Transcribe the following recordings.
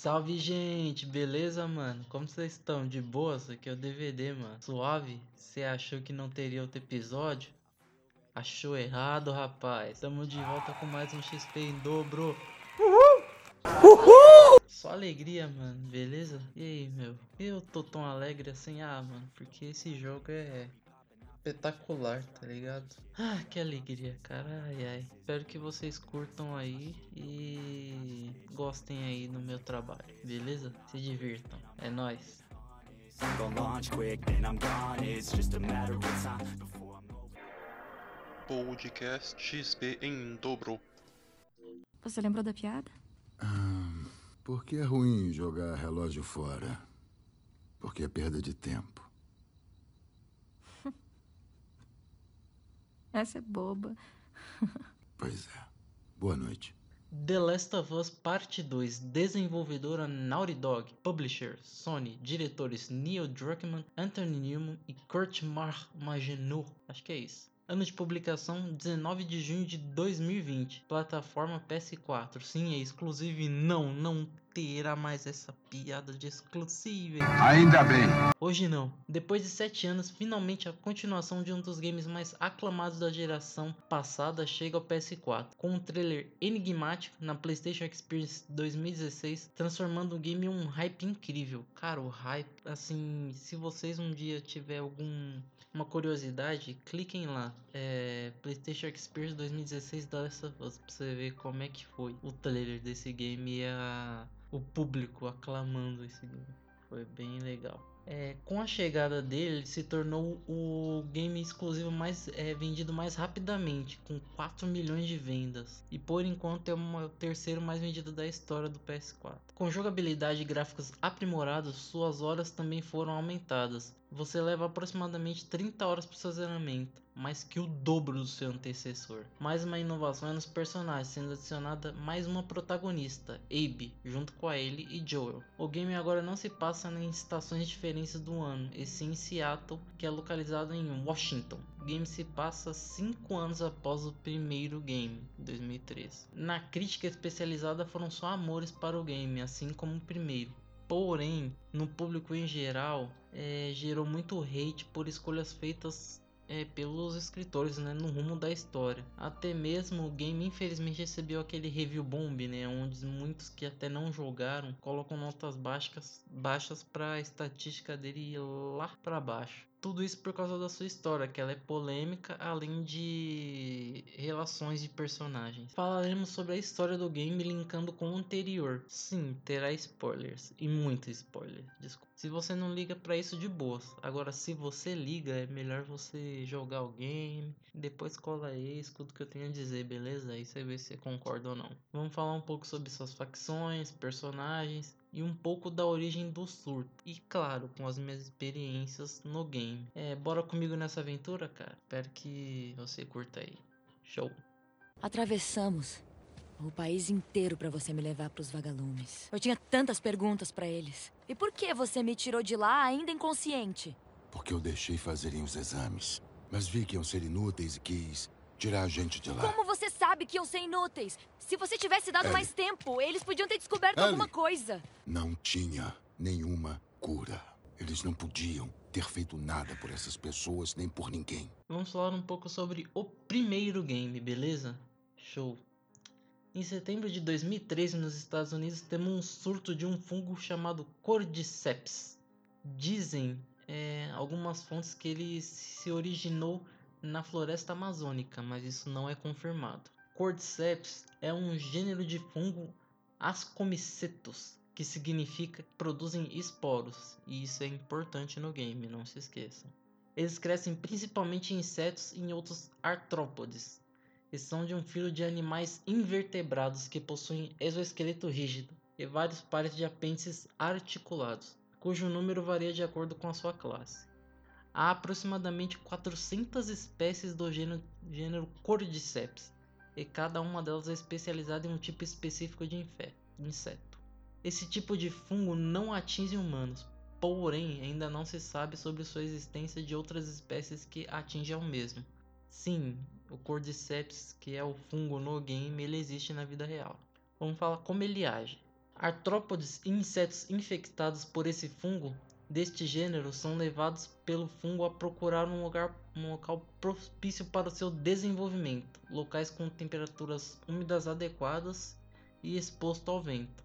Salve, gente! Beleza, mano? Como vocês estão? De boa? Isso aqui é o DVD, mano. Suave? Você achou que não teria outro episódio? Achou errado, rapaz. Tamo de volta com mais um XP em dobro. Uhul! Uhul! Só alegria, mano. Beleza? E aí, meu? Eu tô tão alegre assim? Ah, mano, porque esse jogo é espetacular, tá ligado? Ah, que alegria, cara. Ai, ai. Espero que vocês curtam aí e gostem aí do meu trabalho, beleza? Se divirtam. É nóis. Podcast XP em dobro. Você lembrou da piada? Ah, porque é ruim jogar relógio fora. Porque é perda de tempo. Essa é boba. pois é. Boa noite. The Last of Us Parte 2, desenvolvedora Naughty Dog, publisher Sony, diretores Neil Druckmann, Anthony Newman e Kurt Magenou. Acho que é isso. Ano de publicação 19 de junho de 2020. Plataforma PS4. Sim, é exclusivo e não, não terá mais essa piada de exclusivo. Ainda bem. Hoje não. Depois de 7 anos, finalmente a continuação de um dos games mais aclamados da geração passada chega ao PS4, com um trailer enigmático na PlayStation Experience 2016, transformando o game em um hype incrível. Cara, o hype, assim, se vocês um dia tiver algum uma curiosidade, cliquem lá. É, PlayStation Experience 2016 da Last of Us pra você ver como é que foi o trailer desse game e a, o público aclamando esse game. Foi bem legal. É, com a chegada dele, ele se tornou o game exclusivo mais é, vendido mais rapidamente, com 4 milhões de vendas. E por enquanto é uma, o terceiro mais vendido da história do PS4. Com jogabilidade e gráficos aprimorados, suas horas também foram aumentadas. Você leva aproximadamente 30 horas para o seu zeramiento mais que o dobro do seu antecessor. Mais uma inovação é nos personagens, sendo adicionada mais uma protagonista, Abe, junto com a Ellie e Joel. O game agora não se passa em estações diferentes do ano, e sim em Seattle, que é localizado em Washington. O game se passa 5 anos após o primeiro game, 2013. Na crítica especializada foram só amores para o game, assim como o primeiro. Porém, no público em geral, é, gerou muito hate por escolhas feitas é, pelos escritores né, no rumo da história. Até mesmo o game infelizmente recebeu aquele review bomb, né, onde muitos que até não jogaram colocam notas baixas, baixas para a estatística dele ir lá para baixo. Tudo isso por causa da sua história, que ela é polêmica, além de relações de personagens. Falaremos sobre a história do game linkando com o anterior. Sim, terá spoilers, e muito spoiler, desculpa. Se você não liga para isso de boas. Agora, se você liga, é melhor você jogar o game, depois cola aí, escuta o que eu tenho a dizer, beleza? Aí você vê se você concorda ou não. Vamos falar um pouco sobre suas facções, personagens, e um pouco da origem do surto. E claro, com as minhas experiências no game. É, bora comigo nessa aventura, cara? Espero que você curta aí. Show! Atravessamos o país inteiro para você me levar para os vagalumes. Eu tinha tantas perguntas para eles. E por que você me tirou de lá ainda inconsciente? Porque eu deixei fazerem os exames. Mas vi que iam ser inúteis e quis tirar a gente de lá. Como você sabe que iam ser inúteis? Se você tivesse dado Ellie. mais tempo, eles podiam ter descoberto Ellie. alguma coisa. Não tinha nenhuma cura. Eles não podiam ter feito nada por essas pessoas nem por ninguém. Vamos falar um pouco sobre o primeiro game, beleza? Show! Em setembro de 2013, nos Estados Unidos, temos um surto de um fungo chamado Cordyceps. Dizem é, algumas fontes que ele se originou na floresta amazônica, mas isso não é confirmado. Cordyceps é um gênero de fungo ascomicetus, que significa que produzem esporos, e isso é importante no game, não se esqueçam. Eles crescem principalmente em insetos e em outros artrópodes, e são de um filo de animais invertebrados que possuem exoesqueleto rígido e vários pares de apêndices articulados, cujo número varia de acordo com a sua classe. Há aproximadamente 400 espécies do gênero, gênero Cordyceps, e cada uma delas é especializada em um tipo específico de inseto. Esse tipo de fungo não atinge humanos, porém ainda não se sabe sobre sua existência de outras espécies que atingem ao mesmo. Sim, o Cordyceps, que é o fungo no game, ele existe na vida real. Vamos falar como ele age. Artrópodes e insetos infectados por esse fungo deste gênero são levados pelo fungo a procurar um, lugar, um local propício para o seu desenvolvimento, locais com temperaturas úmidas adequadas e exposto ao vento.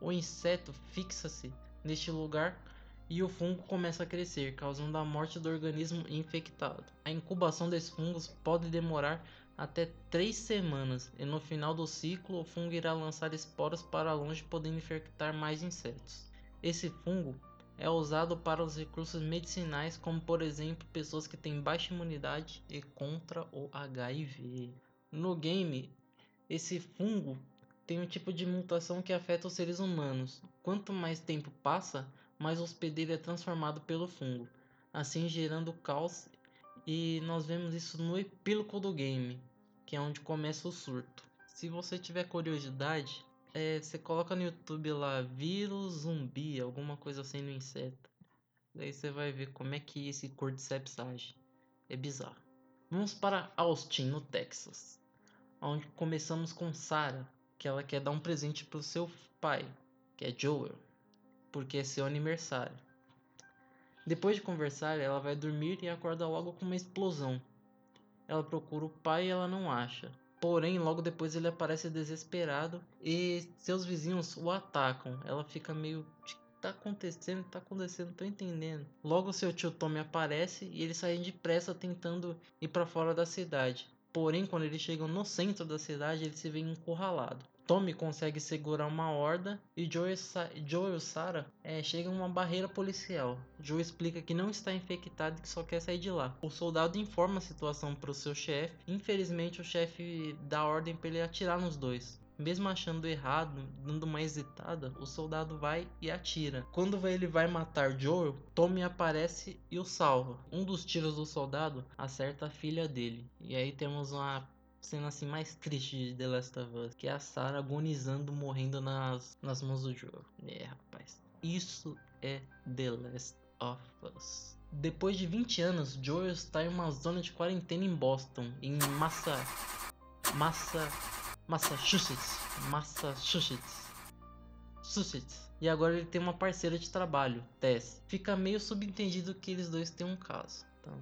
O inseto fixa-se neste lugar e o fungo começa a crescer, causando a morte do organismo infectado. A incubação desses fungos pode demorar até 3 semanas, e no final do ciclo o fungo irá lançar esporas para longe, podendo infectar mais insetos. Esse fungo é usado para os recursos medicinais, como por exemplo pessoas que têm baixa imunidade e contra o HIV. No game, esse fungo tem um tipo de mutação que afeta os seres humanos. Quanto mais tempo passa, mais o hospedeiro é transformado pelo fungo, assim gerando caos. E nós vemos isso no epílogo do game, que é onde começa o surto. Se você tiver curiosidade, é, você coloca no YouTube lá vírus zumbi, alguma coisa assim no inseto. Daí você vai ver como é que esse Cordyceps age. É bizarro. Vamos para Austin, no Texas, onde começamos com Sarah, que ela quer dar um presente pro seu pai, que é Joel, porque é seu aniversário. Depois de conversar, ela vai dormir e acorda logo com uma explosão. Ela procura o pai e ela não acha. Porém, logo depois ele aparece desesperado e seus vizinhos o atacam. Ela fica meio. Tá acontecendo? Tá acontecendo? Tô entendendo. Logo seu tio Tommy aparece e eles saem depressa tentando ir para fora da cidade. Porém, quando eles chegam no centro da cidade, ele se vê encurralado. Tommy consegue segurar uma horda e Joe, Joe e Sarah é, chegam a uma barreira policial. Joe explica que não está infectado e que só quer sair de lá. O soldado informa a situação para o seu chefe. Infelizmente, o chefe dá ordem para ele atirar nos dois. Mesmo achando errado, dando uma hesitada, o soldado vai e atira. Quando ele vai matar Joel, Tommy aparece e o salva. Um dos tiros do soldado acerta a filha dele. E aí temos uma cena assim mais triste de The Last of Us, que é a Sarah agonizando, morrendo nas, nas mãos do Joel. É, rapaz. Isso é The Last of Us. Depois de 20 anos, Joel está em uma zona de quarentena em Boston, em Massa... Massa... Massachusetts. Massachusetts. Massachusetts. E agora ele tem uma parceira de trabalho, Tess. Fica meio subentendido que eles dois têm um caso. Então,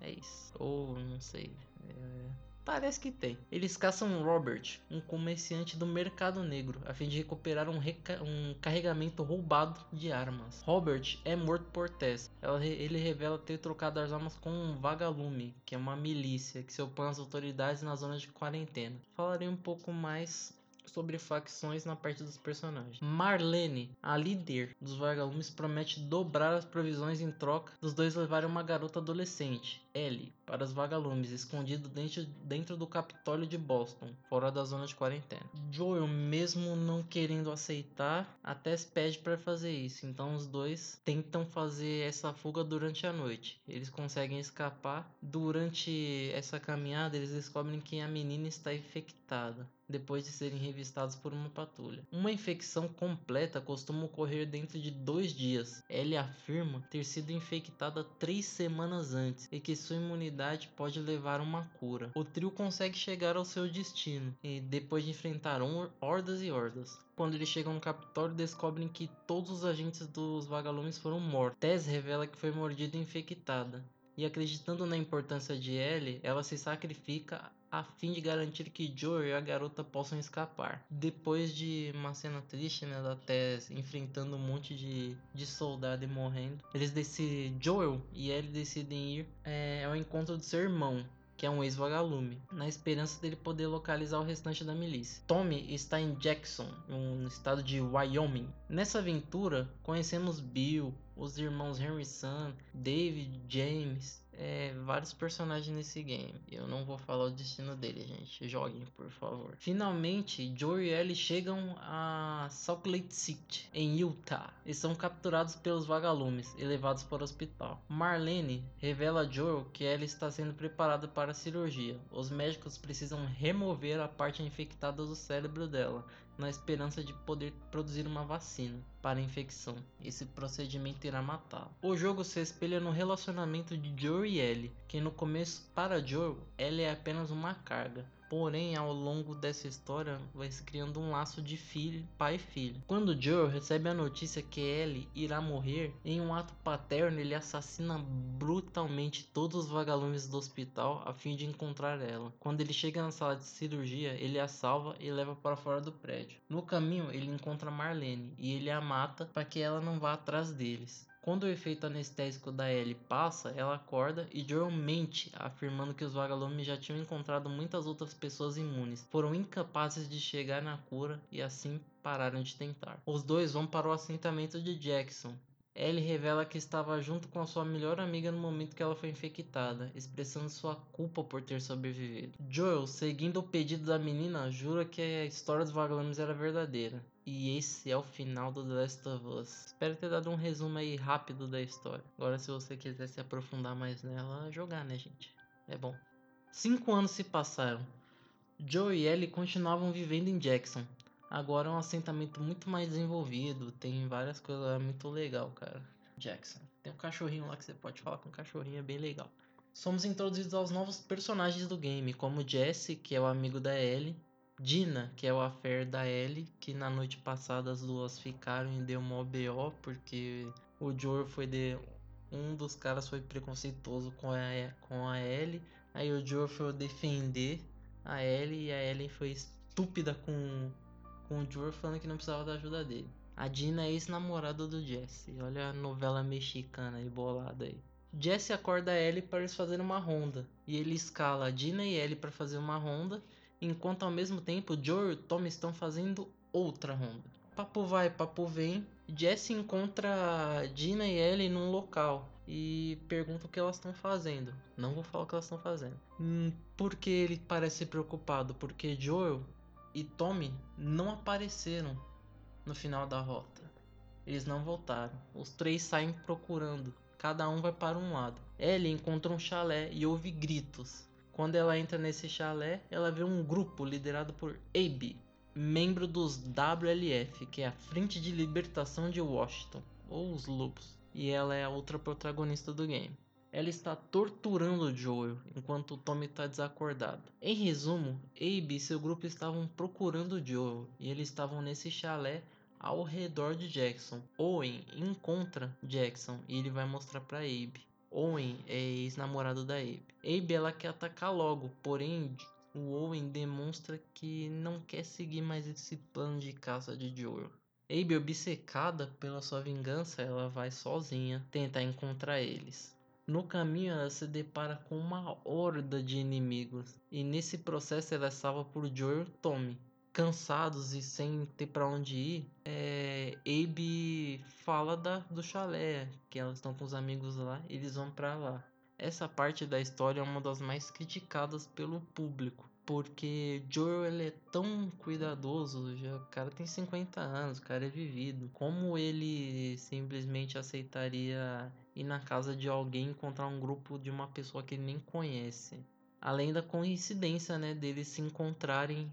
é isso. Ou, não sei. É... Parece que tem. Eles caçam Robert, um comerciante do mercado negro, a fim de recuperar um, um carregamento roubado de armas. Robert é morto por Tess. Ela, ele revela ter trocado as armas com um vagalume, que é uma milícia que se opõe às autoridades na zona de quarentena. Falarei um pouco mais sobre facções na parte dos personagens. Marlene, a líder dos vagalumes, promete dobrar as provisões em troca dos dois levarem uma garota adolescente, Ellie, para os vagalumes, escondido dentro, dentro do Capitólio de Boston, fora da zona de quarentena. Joel, mesmo não querendo aceitar, até se pede para fazer isso, então os dois tentam fazer essa fuga durante a noite. Eles conseguem escapar. Durante essa caminhada, eles descobrem que a menina está infectada depois de serem revistados por uma patrulha. Uma infecção completa costuma ocorrer dentro de dois dias. Ellie afirma ter sido infectada três semanas antes e que sua imunidade pode levar a uma cura. O trio consegue chegar ao seu destino e depois de enfrentar hordas e hordas. Quando eles chegam no Capitólio, descobrem que todos os agentes dos vagalumes foram mortos. Tess revela que foi mordida e infectada e acreditando na importância de Ellie, ela se sacrifica a fim de garantir que Joel e a garota possam escapar. Depois de uma cena triste, né, da Tess enfrentando um monte de, de soldado e morrendo, eles decidem, Joel e Ellie decidem ir é, ao encontro do seu irmão, que é um ex-vagalume, na esperança dele poder localizar o restante da milícia. Tommy está em Jackson, no estado de Wyoming. Nessa aventura, conhecemos Bill, os irmãos Henry Sun, David, James, é, vários personagens nesse game. Eu não vou falar o destino dele, gente. Joguem, por favor. Finalmente, Joe e Ellie chegam a Salt Lake City, em Utah, e são capturados pelos vagalumes e levados para o hospital. Marlene revela a Joel que Ellie está sendo preparada para a cirurgia. Os médicos precisam remover a parte infectada do cérebro dela na esperança de poder produzir uma vacina para a infecção. Esse procedimento irá matá-lo. O jogo se espelha no relacionamento de Joe e Ellie, que no começo, para Joe, Ellie é apenas uma carga, Porém, ao longo dessa história, vai se criando um laço de filho, pai e filho. Quando Joel recebe a notícia que Ellie irá morrer, em um ato paterno, ele assassina brutalmente todos os vagalumes do hospital a fim de encontrar ela. Quando ele chega na sala de cirurgia, ele a salva e leva para fora do prédio. No caminho, ele encontra Marlene e ele a mata para que ela não vá atrás deles. Quando o efeito anestésico da Ellie passa, ela acorda e Joel mente, afirmando que os vagalumes já tinham encontrado muitas outras pessoas imunes, foram incapazes de chegar na cura e assim pararam de tentar. Os dois vão para o assentamento de Jackson, Ellie revela que estava junto com a sua melhor amiga no momento que ela foi infectada, expressando sua culpa por ter sobrevivido. Joel, seguindo o pedido da menina, jura que a história dos vagalumes era verdadeira. E esse é o final do The Last of Us. Espero ter dado um resumo aí rápido da história. Agora, se você quiser se aprofundar mais nela, jogar, né, gente? É bom. Cinco anos se passaram. Joe e Ellie continuavam vivendo em Jackson, Agora é um assentamento muito mais desenvolvido, tem várias coisas lá muito legal, cara. Jackson. Tem um cachorrinho lá que você pode falar com o cachorrinho, é bem legal. Somos introduzidos aos novos personagens do game, como Jesse, que é o amigo da Ellie, Dina, que é o affair da Ellie, que na noite passada as duas ficaram e deu uma BO, porque o Joel foi de. Um dos caras foi preconceituoso com a, com a Ellie, aí o Joel foi defender a Ellie e a Ellie foi estúpida com com o Joel falando que não precisava da ajuda dele. A Dina é ex-namorada do Jesse. Olha a novela mexicana aí bolada aí. Jesse acorda a Ellie para eles fazerem uma ronda. E ele escala a Dina e Ellie para fazer uma ronda. Enquanto ao mesmo tempo Joel e Tom estão fazendo outra ronda. Papo vai, papo vem. Jesse encontra Dina e Ellie num local e pergunta o que elas estão fazendo. Não vou falar o que elas estão fazendo. Hum, por que ele parece preocupado? Porque Joel e Tommy não apareceram no final da rota. Eles não voltaram. Os três saem procurando. Cada um vai para um lado. Ellie encontra um chalé e ouve gritos. Quando ela entra nesse chalé, ela vê um grupo liderado por Abe, membro dos WLF, que é a Frente de Libertação de Washington, ou os Lobos. E ela é a outra protagonista do game. Ela está torturando Joel enquanto Tommy está desacordado. Em resumo, Abe e seu grupo estavam procurando Joel e eles estavam nesse chalé ao redor de Jackson. Owen encontra Jackson e ele vai mostrar para Abe. Owen é ex-namorado da Abe. Abe ela quer atacar logo, porém o Owen demonstra que não quer seguir mais esse plano de caça de Joel. Abe, obcecada pela sua vingança, ela vai sozinha tentar encontrar eles. No caminho, ela se depara com uma horda de inimigos, e nesse processo ela é salva por Joel Tommy. Cansados e sem ter para onde ir, é, Abe fala da, do chalé, que elas estão com os amigos lá, eles vão para lá. Essa parte da história é uma das mais criticadas pelo público, porque Joel ele é tão cuidadoso, já, o cara tem 50 anos, o cara é vivido. Como ele simplesmente aceitaria ir na casa de alguém encontrar um grupo de uma pessoa que ele nem conhece? Além da coincidência, né, deles se encontrarem,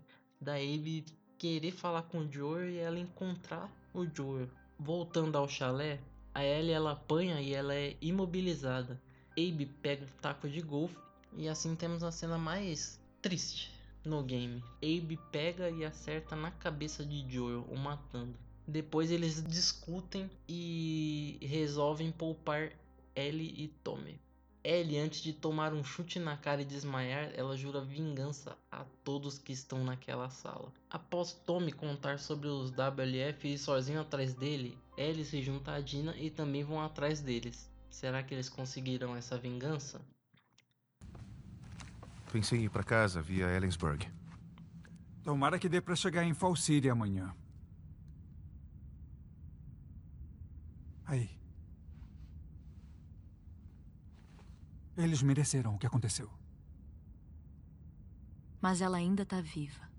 da Abe querer falar com o Joel e ela encontrar o Joel. Voltando ao chalé, a Ellie ela apanha e ela é imobilizada. Abe pega um taco de golfe e assim temos a cena mais triste no game. Abe pega e acerta na cabeça de Joel, o matando. Depois eles discutem e resolvem poupar Ellie e Tommy. Ellie, antes de tomar um chute na cara e desmaiar, ela jura vingança a todos que estão naquela sala. Após Tommy contar sobre os WLF e ir sozinho atrás dele, Ellie se junta a Dina e também vão atrás deles. Será que eles conseguiram essa vingança? Pensei em ir para casa via Ellensburg. Tomara que dê para chegar em Fall City amanhã. Aí. Eles mereceram o que aconteceu. Mas ela ainda tá viva.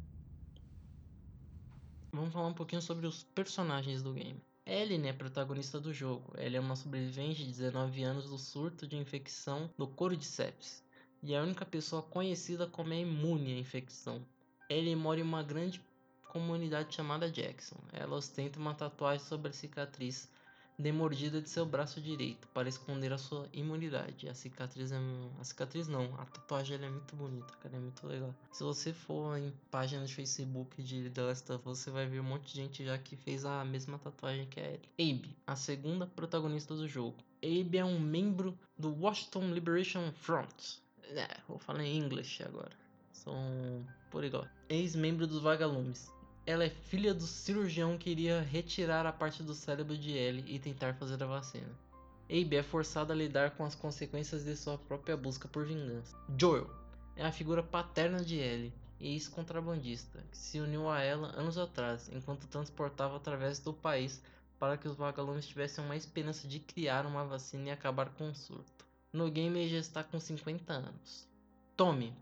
Vamos falar um pouquinho sobre os personagens do game. Ellie, né, protagonista do jogo. Ela é uma sobrevivente de 19 anos do surto de infecção do couro de sepsis e é a única pessoa conhecida como é imune à infecção. Ele mora em uma grande comunidade chamada Jackson. Ela ostenta uma tatuagem sobre a cicatriz de mordida de seu braço direito para esconder a sua imunidade. A cicatriz é a cicatriz não, a tatuagem é muito bonita, cara, é muito legal. Se você for em páginas de Facebook de The Last of Us, você vai ver um monte de gente já que fez a mesma tatuagem que a Ellie. Abe, a segunda protagonista do jogo. Abe é um membro do Washington Liberation Front. É, vou falar em inglês agora. São igual. Ex-membro dos Vagalumes. Ela é filha do cirurgião que iria retirar a parte do cérebro de Ellie e tentar fazer a vacina. Abe é forçada a lidar com as consequências de sua própria busca por vingança. Joel é a figura paterna de Ellie, ex-contrabandista, que se uniu a ela anos atrás, enquanto transportava através do país para que os vagalumes tivessem uma esperança de criar uma vacina e acabar com o surto. No game ele já está com 50 anos. Tommy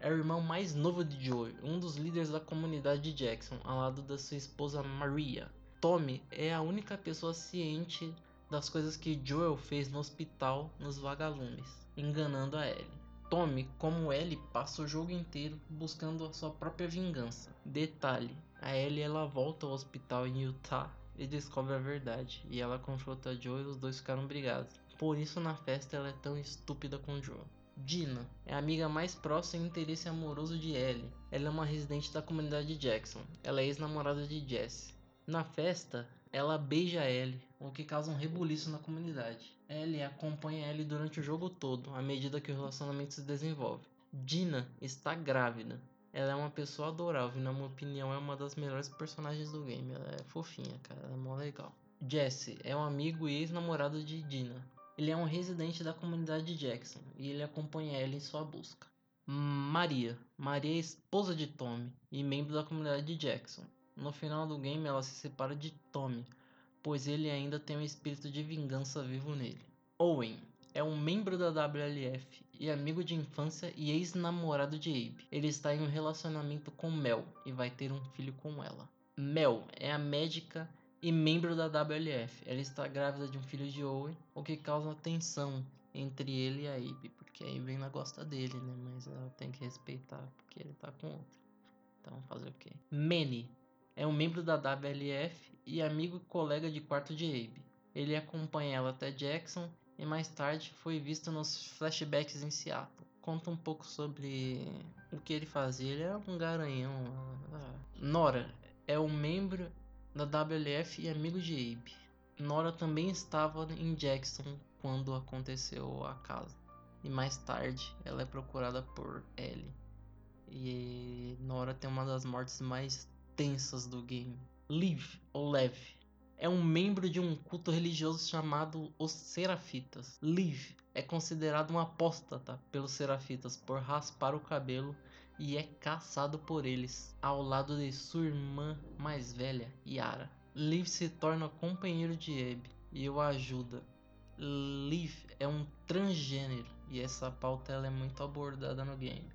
é o irmão mais novo de Joey, um dos líderes da comunidade de Jackson, ao lado da sua esposa Maria. Tommy é a única pessoa ciente das coisas que Joel fez no hospital nos vagalumes, enganando a Ellie. Tommy, como Ellie, passa o jogo inteiro buscando a sua própria vingança. Detalhe, a Ellie ela volta ao hospital em Utah e descobre a verdade, e ela confronta Joel e os dois ficaram brigados. Por isso na festa ela é tão estúpida com Joel. Dina é a amiga mais próxima e interesse amoroso de Ellie. Ela é uma residente da comunidade de Jackson. Ela é ex-namorada de Jesse. Na festa, ela beija Ellie, o que causa um rebuliço na comunidade. Ellie acompanha Ellie durante o jogo todo, à medida que o relacionamento se desenvolve. Dina está grávida. Ela é uma pessoa adorável e, na minha opinião, é uma das melhores personagens do game. Ela é fofinha, cara. Ela é mó legal. Jesse é um amigo e ex-namorado de Dina. Ele é um residente da comunidade de Jackson e ele acompanha ela em sua busca. Maria. Maria é esposa de Tommy e membro da comunidade de Jackson. No final do game, ela se separa de Tommy, pois ele ainda tem um espírito de vingança vivo nele. Owen é um membro da WLF e amigo de infância e ex-namorado de Abe. Ele está em um relacionamento com Mel e vai ter um filho com ela. Mel é a médica e membro da WLF. Ela está grávida de um filho de Owen, o que causa tensão entre ele e a Abe, porque a Abe ainda gosta dele, né? Mas ela tem que respeitar, porque ele tá com outra. Então, fazer o quê? Manny é um membro da WLF e amigo e colega de quarto de Abe. Ele acompanha ela até Jackson e mais tarde foi visto nos flashbacks em Seattle. Conta um pouco sobre o que ele fazia. Ele era um garanhão. Ah, Nora é um membro da WLF e amigo de Abe. Nora também estava em Jackson quando aconteceu a casa. E mais tarde ela é procurada por Ellie. E Nora tem uma das mortes mais tensas do game. Liv, ou Lev, é um membro de um culto religioso chamado os Serafitas. Liv é considerado um apóstata pelos Serafitas por raspar o cabelo e é caçado por eles, ao lado de sua irmã mais velha, Yara. Liv se torna companheiro de Abby e o ajuda. Liv é um transgênero e essa pauta ela é muito abordada no game.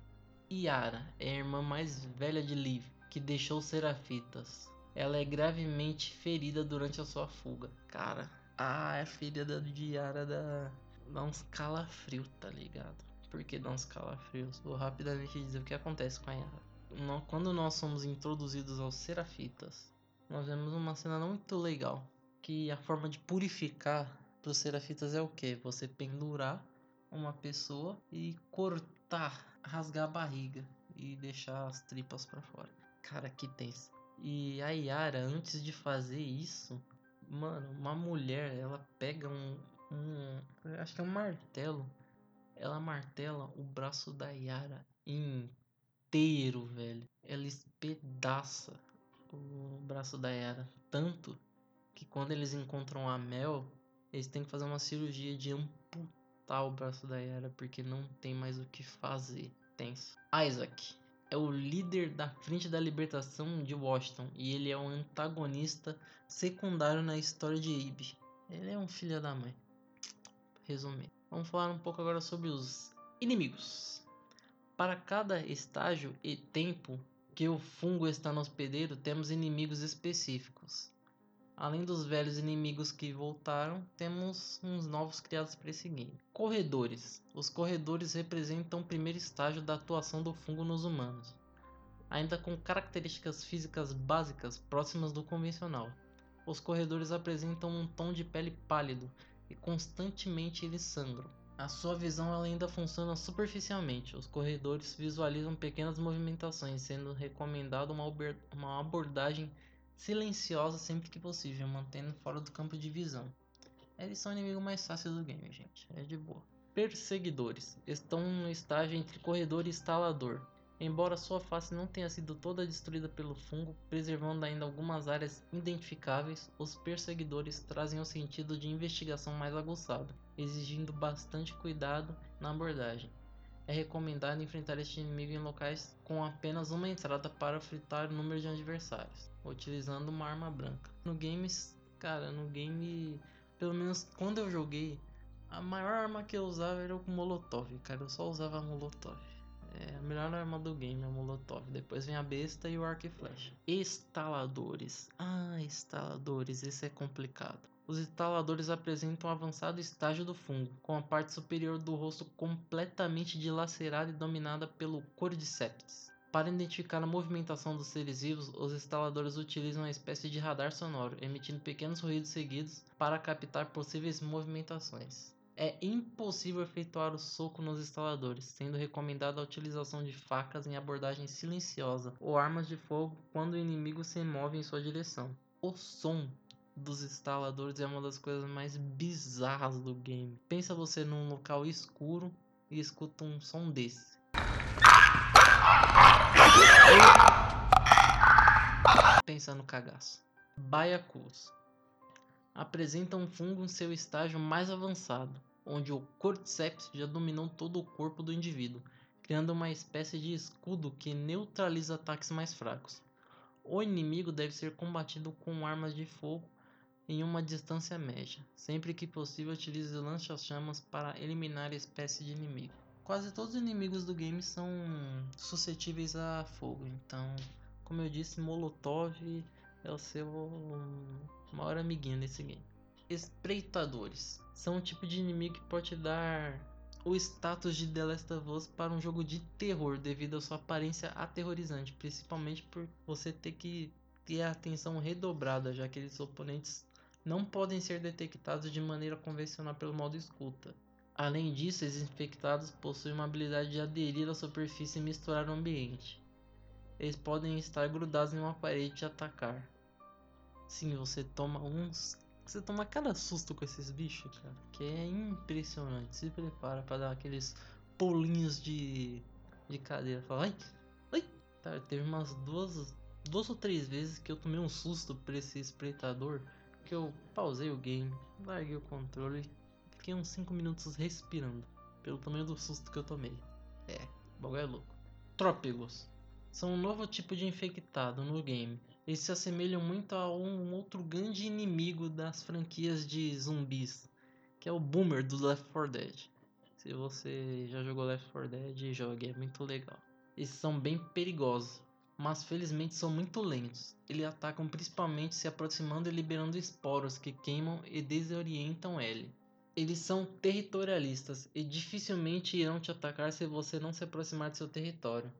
Yara é a irmã mais velha de Liv, que deixou Serafitas. Ela é gravemente ferida durante a sua fuga. Cara, ah, a ferida de Yara dá, dá uns calafrio, tá ligado? Porque dá uns calafrios. Vou rapidamente dizer o que acontece com a Yara. Quando nós somos introduzidos aos Serafitas, nós vemos uma cena não muito legal. Que a forma de purificar para os Serafitas é o que? Você pendurar uma pessoa e cortar, rasgar a barriga e deixar as tripas para fora. Cara, que tenso. E a Yara, antes de fazer isso, mano, uma mulher, ela pega um, um acho que é um martelo ela martela o braço da Yara inteiro, velho. Ela espedaça o braço da Yara tanto que quando eles encontram a Mel, eles têm que fazer uma cirurgia de amputar o braço da Yara porque não tem mais o que fazer. Tenso. Isaac é o líder da Frente da Libertação de Washington e ele é um antagonista secundário na história de Abe. Ele é um filho da mãe. Resumindo. Vamos falar um pouco agora sobre os inimigos. Para cada estágio e tempo que o fungo está no hospedeiro, temos inimigos específicos. Além dos velhos inimigos que voltaram, temos uns novos criados para esse game. Corredores. Os corredores representam o primeiro estágio da atuação do fungo nos humanos, ainda com características físicas básicas próximas do convencional. Os corredores apresentam um tom de pele pálido e constantemente eles sangram. A sua visão ainda funciona superficialmente. Os corredores visualizam pequenas movimentações, sendo recomendado uma, uma abordagem silenciosa sempre que possível, mantendo fora do campo de visão. Eles são o inimigo mais fácil do game, gente. É de boa. Perseguidores estão no estágio entre corredor e instalador. Embora sua face não tenha sido toda destruída pelo fungo, preservando ainda algumas áreas identificáveis, os perseguidores trazem um sentido de investigação mais aguçado, exigindo bastante cuidado na abordagem. É recomendado enfrentar este inimigo em locais com apenas uma entrada para fritar o número de adversários, utilizando uma arma branca. No games, cara, no game, pelo menos quando eu joguei, a maior arma que eu usava era o Molotov, cara, eu só usava Molotov. É a melhor arma do game, é o Molotov. Depois vem a besta e o arco e flecha. Instaladores. Ah, instaladores, esse é complicado. Os instaladores apresentam um avançado estágio do fungo, com a parte superior do rosto completamente dilacerada e dominada pelo Cordyceps. Para identificar a movimentação dos seres vivos, os instaladores utilizam uma espécie de radar sonoro, emitindo pequenos ruídos seguidos para captar possíveis movimentações. É impossível efetuar o soco nos instaladores, sendo recomendada a utilização de facas em abordagem silenciosa ou armas de fogo quando o inimigo se move em sua direção. O som dos instaladores é uma das coisas mais bizarras do game. Pensa você num local escuro e escuta um som desse. Pensa no cagaço. Baiacus apresenta um fungo em seu estágio mais avançado, onde o Cordyceps já dominou todo o corpo do indivíduo, criando uma espécie de escudo que neutraliza ataques mais fracos. O inimigo deve ser combatido com armas de fogo em uma distância média. Sempre que possível, utilize lança-chamas para eliminar a espécie de inimigo. Quase todos os inimigos do game são suscetíveis a fogo, então, como eu disse, Molotov é o seu maior amiguinho nesse game. Espreitadores são um tipo de inimigo que pode dar o status de The Last of Us para um jogo de terror devido à sua aparência aterrorizante, principalmente por você ter que ter a atenção redobrada, já que esses oponentes não podem ser detectados de maneira convencional pelo modo escuta. Além disso, esses infectados possuem uma habilidade de aderir à superfície e misturar o ambiente. Eles podem estar grudados em uma parede e atacar. Sim, você toma uns. Você toma cada susto com esses bichos, cara. Que é impressionante. Se prepara para dar aqueles pulinhos de, de cadeira. Fala, ai, ai. Tá, teve umas duas, duas ou três vezes que eu tomei um susto por esse espreitador. Que eu pausei o game, larguei o controle fiquei uns 5 minutos respirando. Pelo tamanho do susto que eu tomei. É, o bagulho é louco. Trópegos. São um novo tipo de infectado no game. Eles se assemelham muito a um outro grande inimigo das franquias de zumbis. Que é o Boomer do Left 4 Dead. Se você já jogou Left 4 Dead, jogue, é muito legal. Eles são bem perigosos, mas felizmente são muito lentos. Eles atacam principalmente se aproximando e liberando esporos que queimam e desorientam ele. Eles são territorialistas e dificilmente irão te atacar se você não se aproximar de seu território.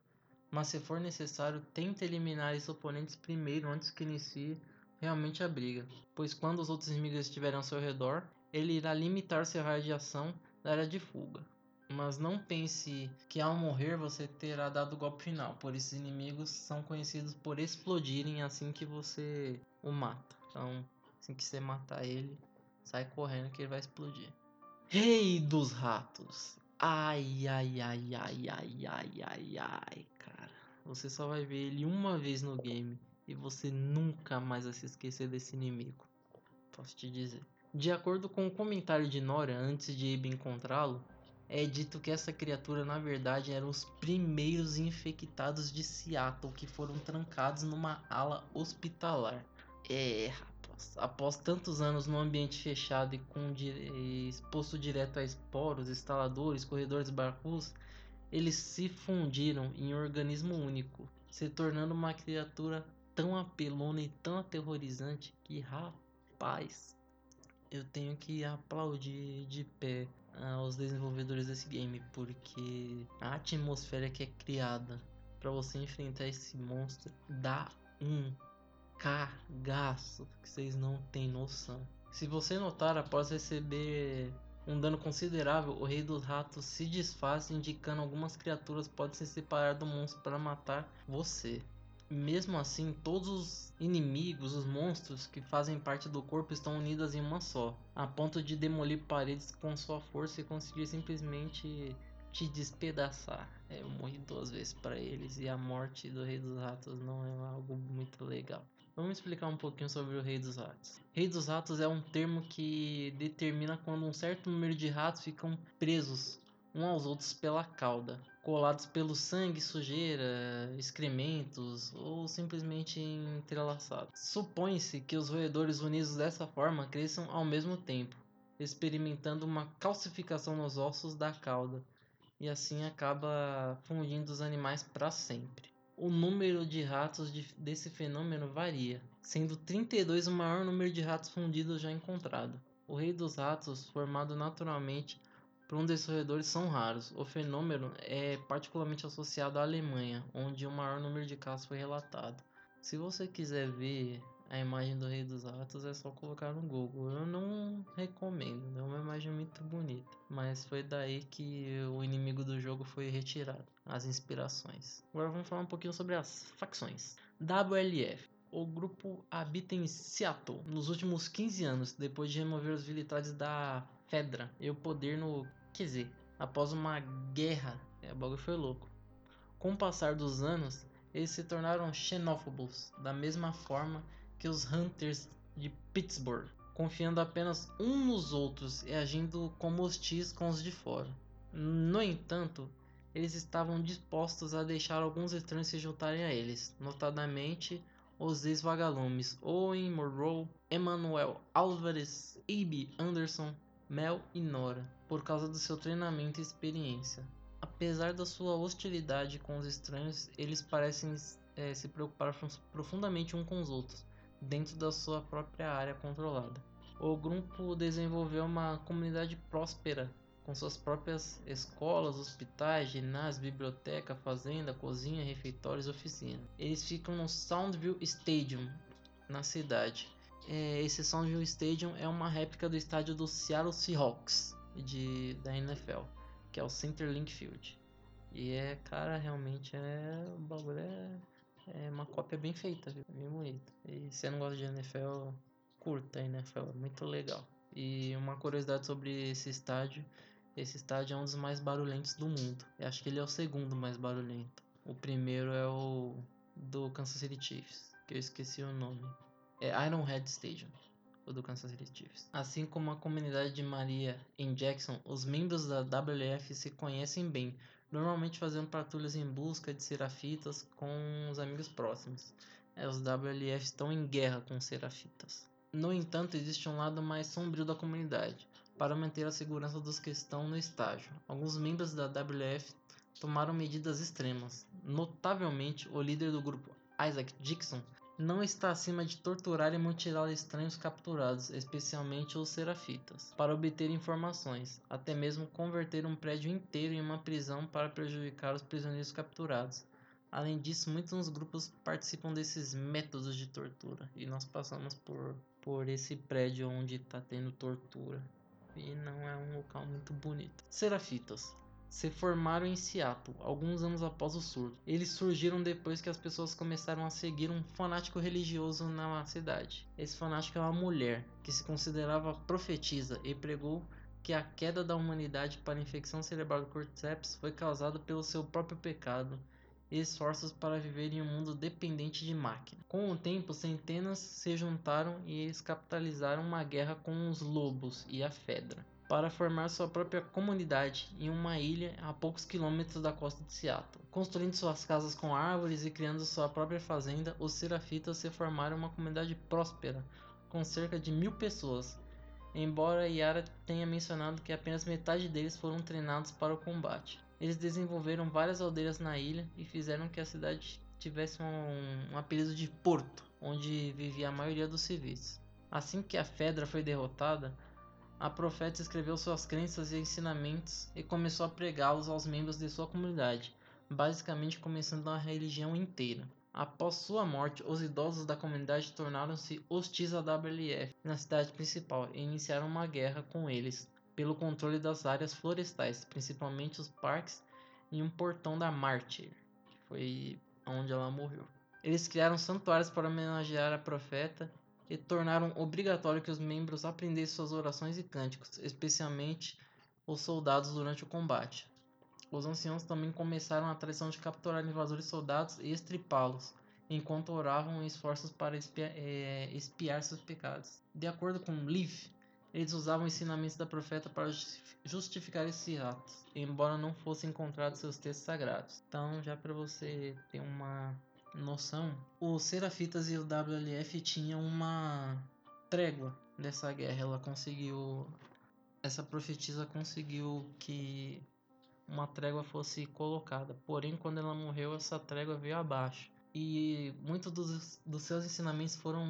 Mas se for necessário, tente eliminar esses oponentes primeiro antes que inicie realmente a briga, pois quando os outros inimigos estiverem ao seu redor, ele irá limitar seu raio de ação da área de fuga. Mas não pense que ao morrer você terá dado o golpe final, pois esses inimigos são conhecidos por explodirem assim que você o mata. Então, assim que você matar ele, Sai correndo que ele vai explodir. Rei dos ratos. Ai, ai, ai, ai, ai, ai, ai, ai, cara. Você só vai ver ele uma vez no game e você nunca mais vai se esquecer desse inimigo. Posso te dizer. De acordo com o comentário de Nora antes de Abe encontrá-lo, é dito que essa criatura na verdade eram os primeiros infectados de Seattle que foram trancados numa ala hospitalar. É, após tantos anos no ambiente fechado e com exposto direto a esporos, instaladores, corredores barcos, eles se fundiram em um organismo único, se tornando uma criatura tão apelona e tão aterrorizante que, rapaz, eu tenho que aplaudir de pé aos desenvolvedores desse game, porque a atmosfera que é criada para você enfrentar esse monstro dá um cagaço que vocês não têm noção. Se você notar, após receber um dano considerável, o Rei dos Ratos se desfaz, indicando algumas criaturas podem se separar do monstro para matar você. Mesmo assim, todos os inimigos, os monstros que fazem parte do corpo estão unidos em uma só, a ponto de demolir paredes com sua força e conseguir simplesmente te despedaçar. É, eu morri duas vezes para eles e a morte do Rei dos Ratos não é algo muito legal. Vamos explicar um pouquinho sobre o Rei dos Ratos. Rei dos Ratos é um termo que determina quando um certo número de ratos ficam presos uns aos outros pela cauda, colados pelo sangue, sujeira, excrementos ou simplesmente entrelaçados. Supõe-se que os roedores unidos dessa forma cresçam ao mesmo tempo, experimentando uma calcificação nos ossos da cauda, e assim acaba fundindo os animais para sempre o número de ratos de, desse fenômeno varia, sendo 32 o maior número de ratos fundidos já encontrado. O rei dos ratos, formado naturalmente por um desses roedores, são raros. O fenômeno é particularmente associado à Alemanha, onde o maior número de casos foi relatado. Se você quiser ver a imagem do Rei dos Ratos é só colocar no Google. Eu não recomendo, é uma imagem muito bonita. Mas foi daí que o inimigo do jogo foi retirado, as inspirações. Agora vamos falar um pouquinho sobre as facções. WLF. O grupo habita em Seattle nos últimos 15 anos, depois de remover os militares da Fedra e o poder no. Dizer, após uma guerra. É, o bagulho foi louco. Com o passar dos anos, eles se tornaram xenófobos, da mesma forma que os Hunters de Pittsburgh, confiando apenas um nos outros e agindo como hostis com os de fora. No entanto, eles estavam dispostos a deixar alguns estranhos se juntarem a eles, notadamente os ex-vagalumes Owen Monroe, Emmanuel Álvares, Ibe Anderson, Mel e Nora, por causa do seu treinamento e experiência. Apesar da sua hostilidade com os estranhos, eles parecem é, se preocupar profundamente uns com os outros, dentro da sua própria área controlada. O grupo desenvolveu uma comunidade próspera, com suas próprias escolas, hospitais, ginásios, biblioteca, fazenda, cozinha, refeitórios oficina. Eles ficam no Soundview Stadium, na cidade. É, esse Soundview Stadium é uma réplica do estádio do Seattle Seahawks de, da NFL, que é o Centerlink Field. E é, cara, realmente é. O bagulho é é uma cópia bem feita, viu? bem bonita. E se você não gosta de NFL, curta a NFL, é muito legal. E uma curiosidade sobre esse estádio, esse estádio é um dos mais barulhentos do mundo. Eu acho que ele é o segundo mais barulhento. O primeiro é o do Kansas City Chiefs, que eu esqueci o nome. É Ironhead Stadium, o do Kansas City. Assim como a comunidade de Maria em Jackson, os membros da WF se conhecem bem, normalmente fazendo patrulhas em busca de serafitas com os amigos próximos. É, os WLF estão em guerra com os serafitas. No entanto, existe um lado mais sombrio da comunidade, para manter a segurança dos que estão no estágio. Alguns membros da WF tomaram medidas extremas. Notavelmente, o líder do grupo, Isaac Dixon, não está acima de torturar e mutilar estranhos capturados, especialmente os serafitas, para obter informações, até mesmo converter um prédio inteiro em uma prisão para prejudicar os prisioneiros capturados. Além disso, muitos grupos participam desses métodos de tortura, e nós passamos por, por esse prédio onde está tendo tortura. E não é um local muito bonito. Serafitas se formaram em Seattle alguns anos após o surto. Eles surgiram depois que as pessoas começaram a seguir um fanático religioso na cidade. Esse fanático é uma mulher que se considerava profetisa e pregou que a queda da humanidade para a infecção cerebral do cordyceps foi causada pelo seu próprio pecado e esforços para viver em um mundo dependente de máquina. Com o tempo, centenas se juntaram e eles capitalizaram uma guerra com os lobos e a Fedra para formar sua própria comunidade em uma ilha a poucos quilômetros da costa de Seattle. Construindo suas casas com árvores e criando sua própria fazenda, os Serafitas se formaram uma comunidade próspera, com cerca de mil pessoas. Embora Yara tenha mencionado que apenas metade deles foram treinados para o combate. Eles desenvolveram várias aldeias na ilha e fizeram que a cidade tivesse um, um apelido de Porto, onde vivia a maioria dos civis. Assim que a Fedra foi derrotada, a profeta escreveu suas crenças e ensinamentos e começou a pregá-los aos membros de sua comunidade, basicamente começando a religião inteira. Após sua morte, os idosos da comunidade tornaram-se hostis à WLF na cidade principal e iniciaram uma guerra com eles pelo controle das áreas florestais, principalmente os parques e um portão da Mártir, que foi onde ela morreu. Eles criaram santuários para homenagear a profeta e tornaram obrigatório que os membros aprendessem suas orações e cânticos, especialmente os soldados durante o combate. Os anciãos também começaram a tradição de capturar invasores soldados e estripá-los, enquanto oravam em esforços para espiar, é, espiar seus pecados. De acordo com Leaf, eles usavam ensinamentos da profeta para justificar esses atos, embora não fossem encontrados seus textos sagrados. Então, já para você ter uma noção, os Serafitas e o WLF tinham uma trégua nessa guerra. Ela conseguiu. Essa profetisa conseguiu que uma trégua fosse colocada. Porém, quando ela morreu, essa trégua veio abaixo. E muitos dos, dos seus ensinamentos foram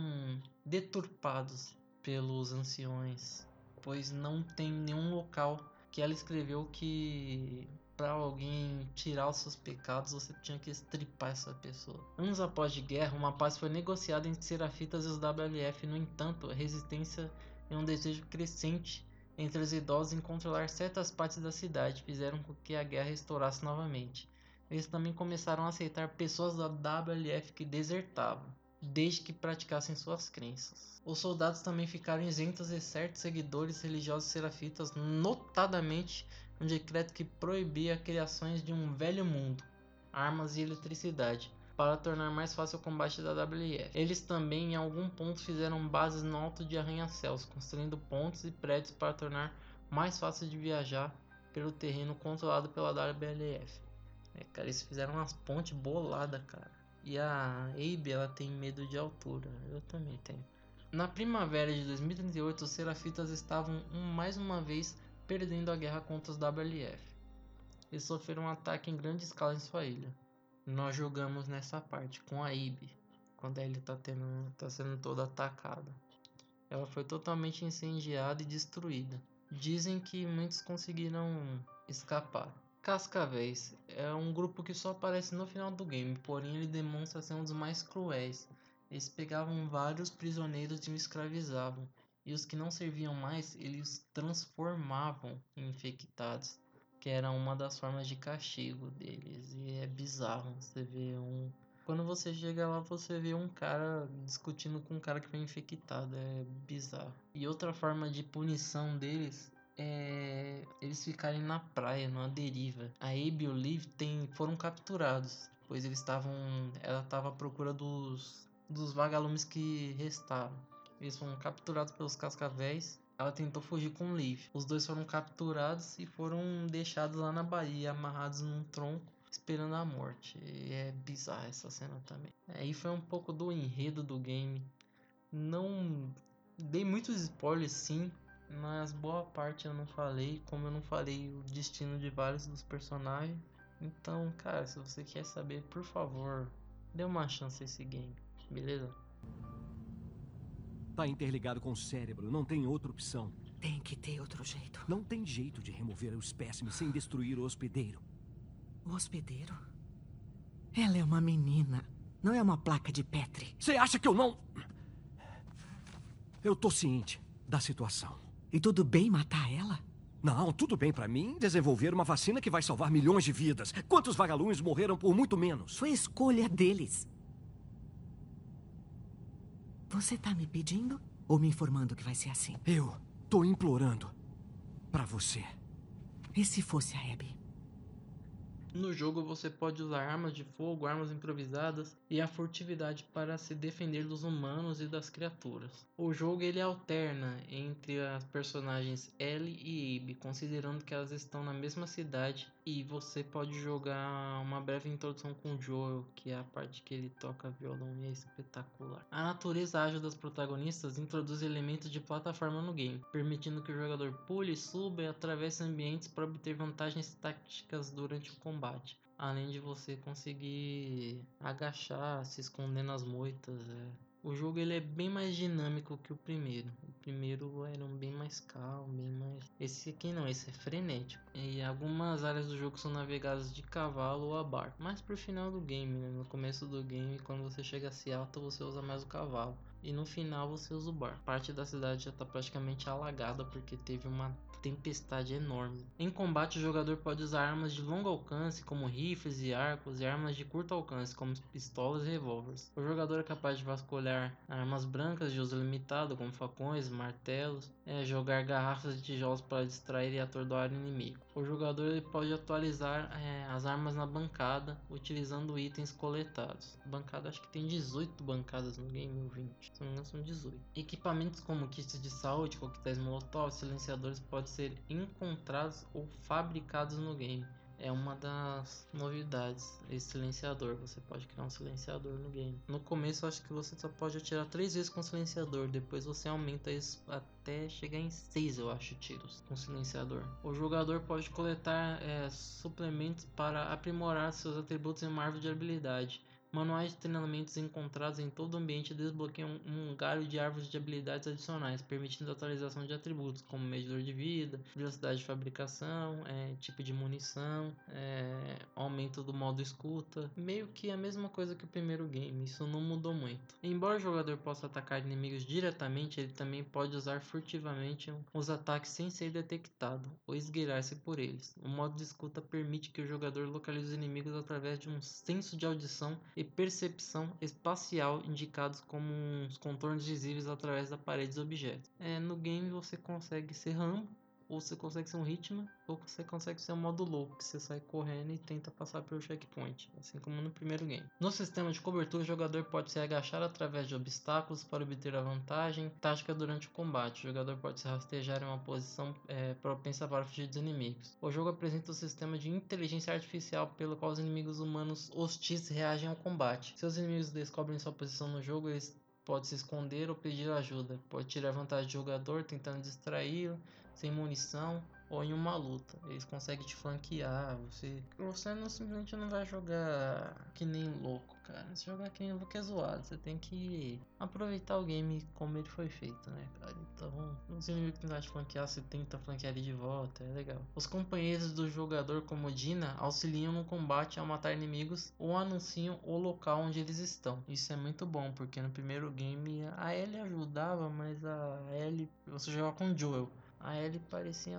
deturpados pelos anciões, pois não tem nenhum local que ela escreveu que para alguém tirar os seus pecados você tinha que estripar essa pessoa. Anos após de guerra, uma paz foi negociada entre Serafitas e os WLF. No entanto, a resistência e um desejo crescente entre os idosos em controlar certas partes da cidade fizeram com que a guerra estourasse novamente. Eles também começaram a aceitar pessoas da WLF que desertavam, desde que praticassem suas crenças. Os soldados também ficaram isentos de certos seguidores religiosos serafitas, notadamente um decreto que proibia criações de um velho mundo, armas e eletricidade, para tornar mais fácil o combate da WF. Eles também em algum ponto fizeram bases no alto de arranha-céus, construindo pontes e prédios para tornar mais fácil de viajar pelo terreno controlado pela WLF. É, cara, eles fizeram umas pontes boladas, cara. E a Abe, ela tem medo de altura. Eu também tenho. Na primavera de 2038, os Serafitas estavam mais uma vez perdendo a guerra contra os WLF. Eles sofreram um ataque em grande escala em sua ilha. Nós jogamos nessa parte com a Ibe, quando a ilha está tá sendo toda atacada. Ela foi totalmente incendiada e destruída. Dizem que muitos conseguiram escapar. Cascavéis é um grupo que só aparece no final do game, porém ele demonstra ser um dos mais cruéis. Eles pegavam vários prisioneiros e os escravizavam, e os que não serviam mais, eles transformavam em infectados, que era uma das formas de castigo deles. E é bizarro, você vê um quando você chega lá, você vê um cara discutindo com um cara que foi infectado, é bizarro. E outra forma de punição deles é eles ficarem na praia, numa deriva. A Abe e o Liv tem, foram capturados, pois eles estavam, ela estava à procura dos, dos vagalumes que restaram. Eles foram capturados pelos cascavéis. Ela tentou fugir com o Liv. Os dois foram capturados e foram deixados lá na Bahia, amarrados num tronco, esperando a morte. E é bizarra essa cena também. Aí foi um pouco do enredo do game. Não dei muitos spoilers sim, mas boa parte eu não falei, como eu não falei o destino de vários dos personagens. Então, cara, se você quer saber, por favor, dê uma chance a esse game, beleza? Tá interligado com o cérebro, não tem outra opção. Tem que ter outro jeito. Não tem jeito de remover o espécime sem destruir o hospedeiro. O hospedeiro? Ela é uma menina, não é uma placa de Petri. Você acha que eu não. Eu tô ciente da situação. E tudo bem matar ela? Não, tudo bem para mim desenvolver uma vacina que vai salvar milhões de vidas. Quantos vagalumes morreram por muito menos? Foi escolha deles. Você tá me pedindo ou me informando que vai ser assim? Eu tô implorando para você. E se fosse a Abby? No jogo você pode usar armas de fogo, armas improvisadas e a furtividade para se defender dos humanos e das criaturas. O jogo ele alterna entre as personagens Ellie e Abe, considerando que elas estão na mesma cidade e você pode jogar uma breve introdução com o Joel, que é a parte que ele toca violão e é espetacular. A natureza ágil das protagonistas introduz elementos de plataforma no game, permitindo que o jogador pule, suba e atravesse ambientes para obter vantagens táticas durante o combate. Além de você conseguir agachar, se esconder nas moitas. É O jogo ele é bem mais dinâmico que o primeiro. O primeiro era um bem mais calmo, bem mais. Esse aqui não, esse é frenético. E algumas áreas do jogo são navegadas de cavalo ou a barco. Mas pro final do game, né? no começo do game, quando você chega a Seattle, você usa mais o cavalo. E no final você usa o barco. Parte da cidade já está praticamente alagada porque teve uma tempestade enorme. Em combate, o jogador pode usar armas de longo alcance, como rifles e arcos, e armas de curto alcance, como pistolas e revólveres. O jogador é capaz de vasculhar armas brancas de uso limitado, como facões, martelos, é, jogar garrafas de tijolos para distrair e atordoar o inimigo. O jogador ele pode atualizar é, as armas na bancada, utilizando itens coletados. Bancada, acho que tem 18 bancadas no game, ou 20. Se não são 18. Equipamentos como kits de saúde, coquetéis molotov, silenciadores podem ser encontrados ou fabricados no game. É uma das novidades, esse silenciador. Você pode criar um silenciador no game. No começo, acho que você só pode atirar três vezes com silenciador. Depois você aumenta isso até chegar em seis, eu acho, tiros com silenciador. O jogador pode coletar é, suplementos para aprimorar seus atributos em uma árvore de habilidade. Manuais de treinamentos encontrados em todo o ambiente desbloqueiam um galho de árvores de habilidades adicionais, permitindo a atualização de atributos como medidor de vida, velocidade de fabricação, é, tipo de munição, é, aumento do modo escuta. Meio que a mesma coisa que o primeiro game, isso não mudou muito. Embora o jogador possa atacar inimigos diretamente, ele também pode usar furtivamente os ataques sem ser detectado ou esgueirar-se por eles. O modo de escuta permite que o jogador localize os inimigos através de um senso de audição e e percepção espacial indicados como uns contornos visíveis através da parede dos objetos. É, no game você consegue ser Rambo, ou você consegue ser um ritmo, ou você consegue ser um modo louco, que você sai correndo e tenta passar pelo checkpoint, assim como no primeiro game. No sistema de cobertura, o jogador pode se agachar através de obstáculos para obter a vantagem tática durante o combate. O jogador pode se rastejar em uma posição é, propensa para fugir dos inimigos. O jogo apresenta um sistema de inteligência artificial pelo qual os inimigos humanos hostis reagem ao combate. Se os inimigos descobrem sua posição no jogo, eles podem se esconder ou pedir ajuda. Pode tirar vantagem do jogador tentando distraí-lo sem munição ou em uma luta. Eles conseguem te flanquear. Você, você não simplesmente não vai jogar que nem louco, cara. Se jogar que nem louco é zoado. Você tem que aproveitar o game como ele foi feito, né, cara? Então, os inimigos que tentar te flanquear, você tenta flanquear ele de volta. É legal. Os companheiros do jogador, como Dina, auxiliam no combate ao matar inimigos ou anunciam o local onde eles estão. Isso é muito bom, porque no primeiro game a Ellie ajudava, mas a Ellie você jogava com Joel. A Ellie parecia.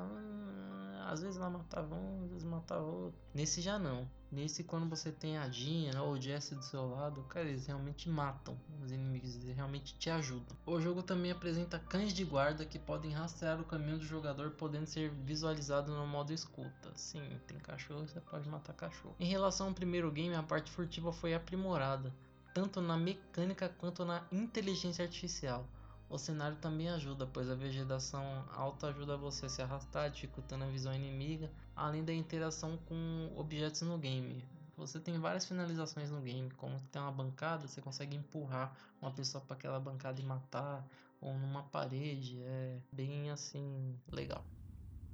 Às vezes ela matava um, às vezes matava outro. Nesse já não. Nesse, quando você tem a Jean ou o Jesse do seu lado, cara, eles realmente matam os inimigos, eles realmente te ajudam. O jogo também apresenta cães de guarda que podem rastrear o caminho do jogador, podendo ser visualizado no modo escuta. Sim, tem cachorro, você pode matar cachorro. Em relação ao primeiro game, a parte furtiva foi aprimorada, tanto na mecânica quanto na inteligência artificial. O cenário também ajuda, pois a vegetação alta ajuda você a se arrastar, dificultando a visão inimiga, além da interação com objetos no game. Você tem várias finalizações no game, como tem uma bancada, você consegue empurrar uma pessoa para aquela bancada e matar, ou numa parede, é bem assim, legal.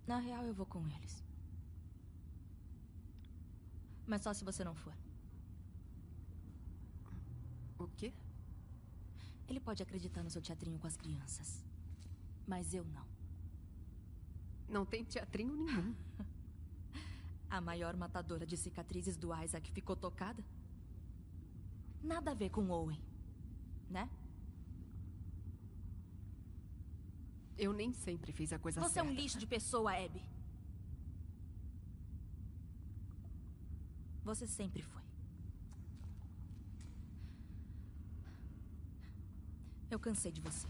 Na real, eu vou com eles. Mas só se você não for. O quê? Ele pode acreditar no seu teatrinho com as crianças. Mas eu não. Não tem teatrinho nenhum. a maior matadora de cicatrizes do Isaac ficou tocada? Nada a ver com Owen, né? Eu nem sempre fiz a coisa Você certa. Você é um lixo de pessoa, Abby. Você sempre foi. Eu cansei de você.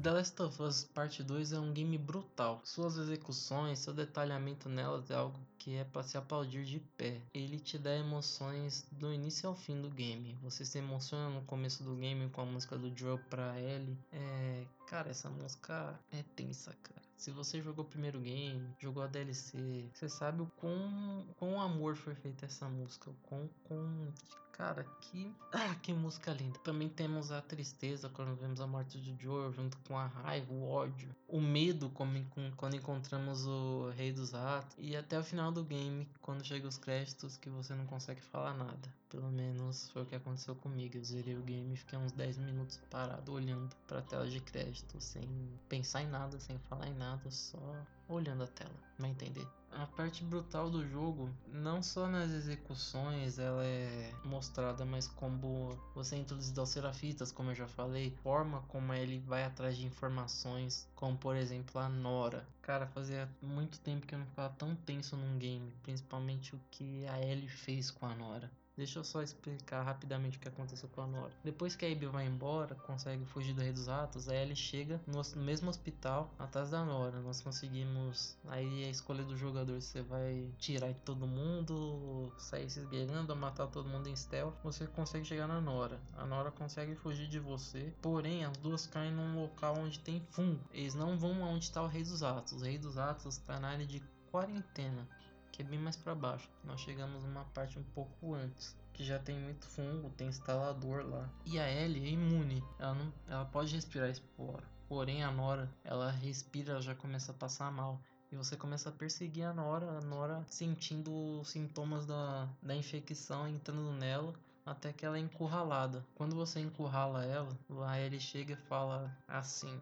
The Last of Us Parte 2 é um game brutal. Suas execuções, seu detalhamento nelas é algo que é para se aplaudir de pé. Ele te dá emoções do início ao fim do game. Você se emociona no começo do game com a música do Joel pra Ellie. É, cara, essa música é tensa, cara. Se você jogou o primeiro game, jogou a DLC, você sabe o quão, quão amor foi feita essa música, o quão, quão Cara, que. Ah, que música linda. Também temos a tristeza quando vemos a morte de Joel, junto com a raiva, o ódio, o medo quando encontramos o Rei dos Ratos. E até o final do game, quando chega os créditos, que você não consegue falar nada. Pelo menos foi o que aconteceu comigo. Eu zerei o game e fiquei uns 10 minutos parado olhando pra tela de crédito, sem pensar em nada, sem falar em nada, só olhando a tela. Vai entender? A parte brutal do jogo, não só nas execuções, ela é mostrada, mas como você introduzir aos serafitas, como eu já falei, forma como ele vai atrás de informações, como por exemplo a Nora. Cara, fazia muito tempo que eu não ficava tão tenso num game, principalmente o que a Ellie fez com a Nora. Deixa eu só explicar rapidamente o que aconteceu com a Nora. Depois que a Abby vai embora, consegue fugir do Rei dos Ratos, a Ellie chega no, mesmo hospital atrás da Nora. Nós conseguimos. Aí a escolha do jogador: você vai tirar de todo mundo, sair se esgueirando, matar todo mundo em stealth. Você consegue chegar na Nora. A Nora consegue fugir de você. Porém, as duas caem num local onde tem fungo. Eles não vão aonde está o Rei dos Ratos. O Rei dos Ratos está na área de quarentena que é bem mais para baixo. Nós chegamos numa parte um pouco antes, que já tem muito fungo, tem instalador lá. E a Ellie é imune, ela, não, ela pode respirar esporo. Porém, a Nora, ela respira, ela já começa a passar mal. E você começa a perseguir a Nora, a Nora sentindo os sintomas da, da infecção entrando nela até que ela é encurralada. Quando você encurrala ela, a Ellie chega e fala assim: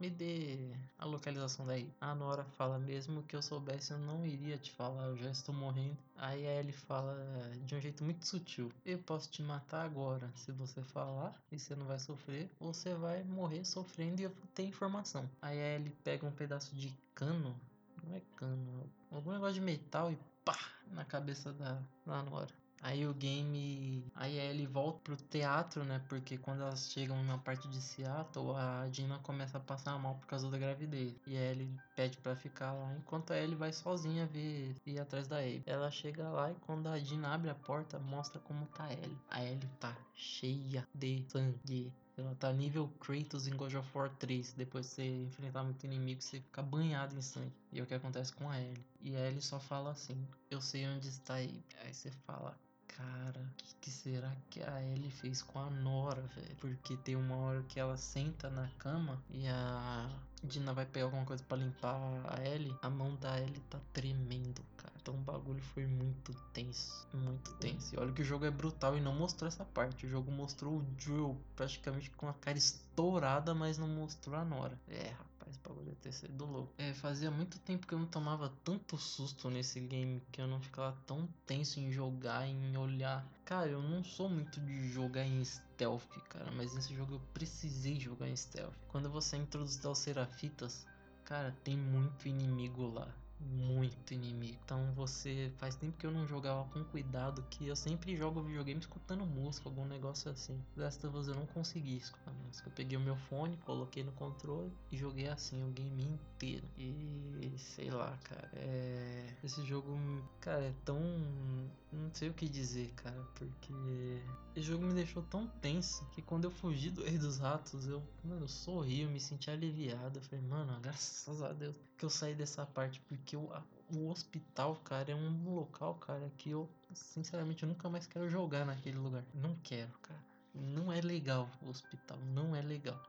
me dê a localização daí. A Nora fala, mesmo que eu soubesse, eu não iria te falar, eu já estou morrendo. Aí a Ellie fala de um jeito muito sutil: Eu posso te matar agora. Se você falar e você não vai sofrer, você vai morrer sofrendo e eu vou ter informação. Aí a Ellie pega um pedaço de cano, não é cano, algum negócio de metal e pá na cabeça da, da Nora. Aí o game. Aí ele volta pro teatro, né? Porque quando elas chegam na parte de Seattle, a Dina começa a passar mal por causa da gravidez. E a Ellie pede para ficar lá, enquanto a Ellie vai sozinha ver ir atrás da Abby. Ela chega lá e quando a Dina abre a porta, mostra como tá a Ellie. A Ellie tá cheia de sangue. Ela tá nível Kratos em God of War 3. Depois de você enfrentar muito inimigo, você fica banhado em sangue. E é o que acontece com a Ellie. E a Ellie só fala assim: Eu sei onde está aí. Aí você fala: Cara, o que, que, será que a Ellie fez com a Nora, velho? Porque tem uma hora que ela senta na cama e a Dina vai pegar alguma coisa para limpar a Ellie. A mão da Ellie tá tremendo, cara. Então o bagulho foi muito tenso. Muito tenso. E olha que o jogo é brutal e não mostrou essa parte. O jogo mostrou o Joel praticamente com a cara estourada, mas não mostrou a Nora. É, rapaz O bagulho ter sido louco. É, fazia muito tempo que eu não tomava tanto susto nesse game, que eu não ficava tão tenso em jogar, em olhar. Cara, eu não sou muito de jogar em stealth, cara, mas nesse jogo eu precisei jogar em stealth. Quando você introduz os serafitas, cara, tem muito inimigo lá muito inimigo. Então você faz tempo que eu não jogava com cuidado, que eu sempre jogo videogame escutando música, algum negócio assim. Desta vez eu não consegui escutar música. Eu peguei o meu fone, coloquei no controle e joguei assim o game inteiro. E sei lá, cara, é... esse jogo, cara, é tão não sei o que dizer, cara, porque esse jogo me deixou tão tenso que quando eu fugi do Rei dos Ratos, eu, mano, eu sorri, eu me senti aliviado. Eu falei, mano, graças a Deus que eu saí dessa parte, porque o, o hospital, cara, é um local, cara, que eu, sinceramente, eu nunca mais quero jogar naquele lugar. Não quero, cara. Não é legal o hospital, não é legal.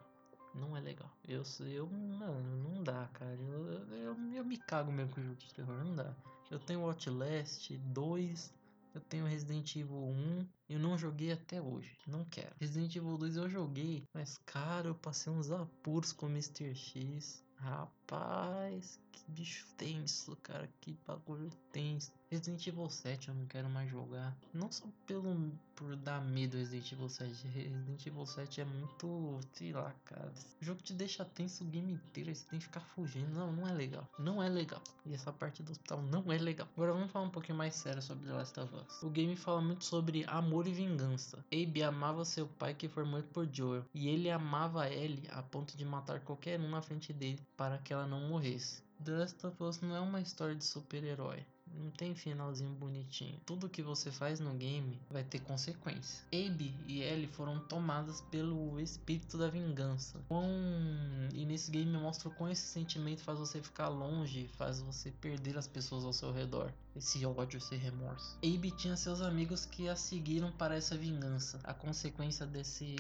Não é legal. Eu, eu mano, não dá, cara. Eu, eu, eu me cago mesmo com o jogo de terror, não dá. Eu tenho Outlast 2, eu tenho Resident Evil 1, eu não joguei até hoje, não quero. Resident Evil 2 eu joguei, mas cara, eu passei uns apuros com o Mr. X. Rapaz, que bicho tenso, cara. Que bagulho tenso. Resident Evil 7 eu não quero mais jogar. Não só pelo por dar medo Resident Evil 7. Resident Evil 7 é muito, sei lá, cara. O jogo te deixa tenso o game inteiro, você tem que ficar fugindo. Não, não é legal. Não é legal. E essa parte do hospital não é legal. Agora vamos falar um pouquinho mais sério sobre The Last of Us. O game fala muito sobre amor e vingança. Abe amava seu pai que foi morto por Joel, e ele amava Ellie a ponto de matar qualquer um na frente dele para que ela não morresse. The Last of Us não é uma história de super-herói. Não tem finalzinho bonitinho. Tudo que você faz no game vai ter consequência. Abe e Ellie foram tomadas pelo espírito da vingança. Quão... E nesse game mostra o quão esse sentimento faz você ficar longe, faz você perder as pessoas ao seu redor. Esse ódio, esse remorso. Abe tinha seus amigos que a seguiram para essa vingança. A consequência desse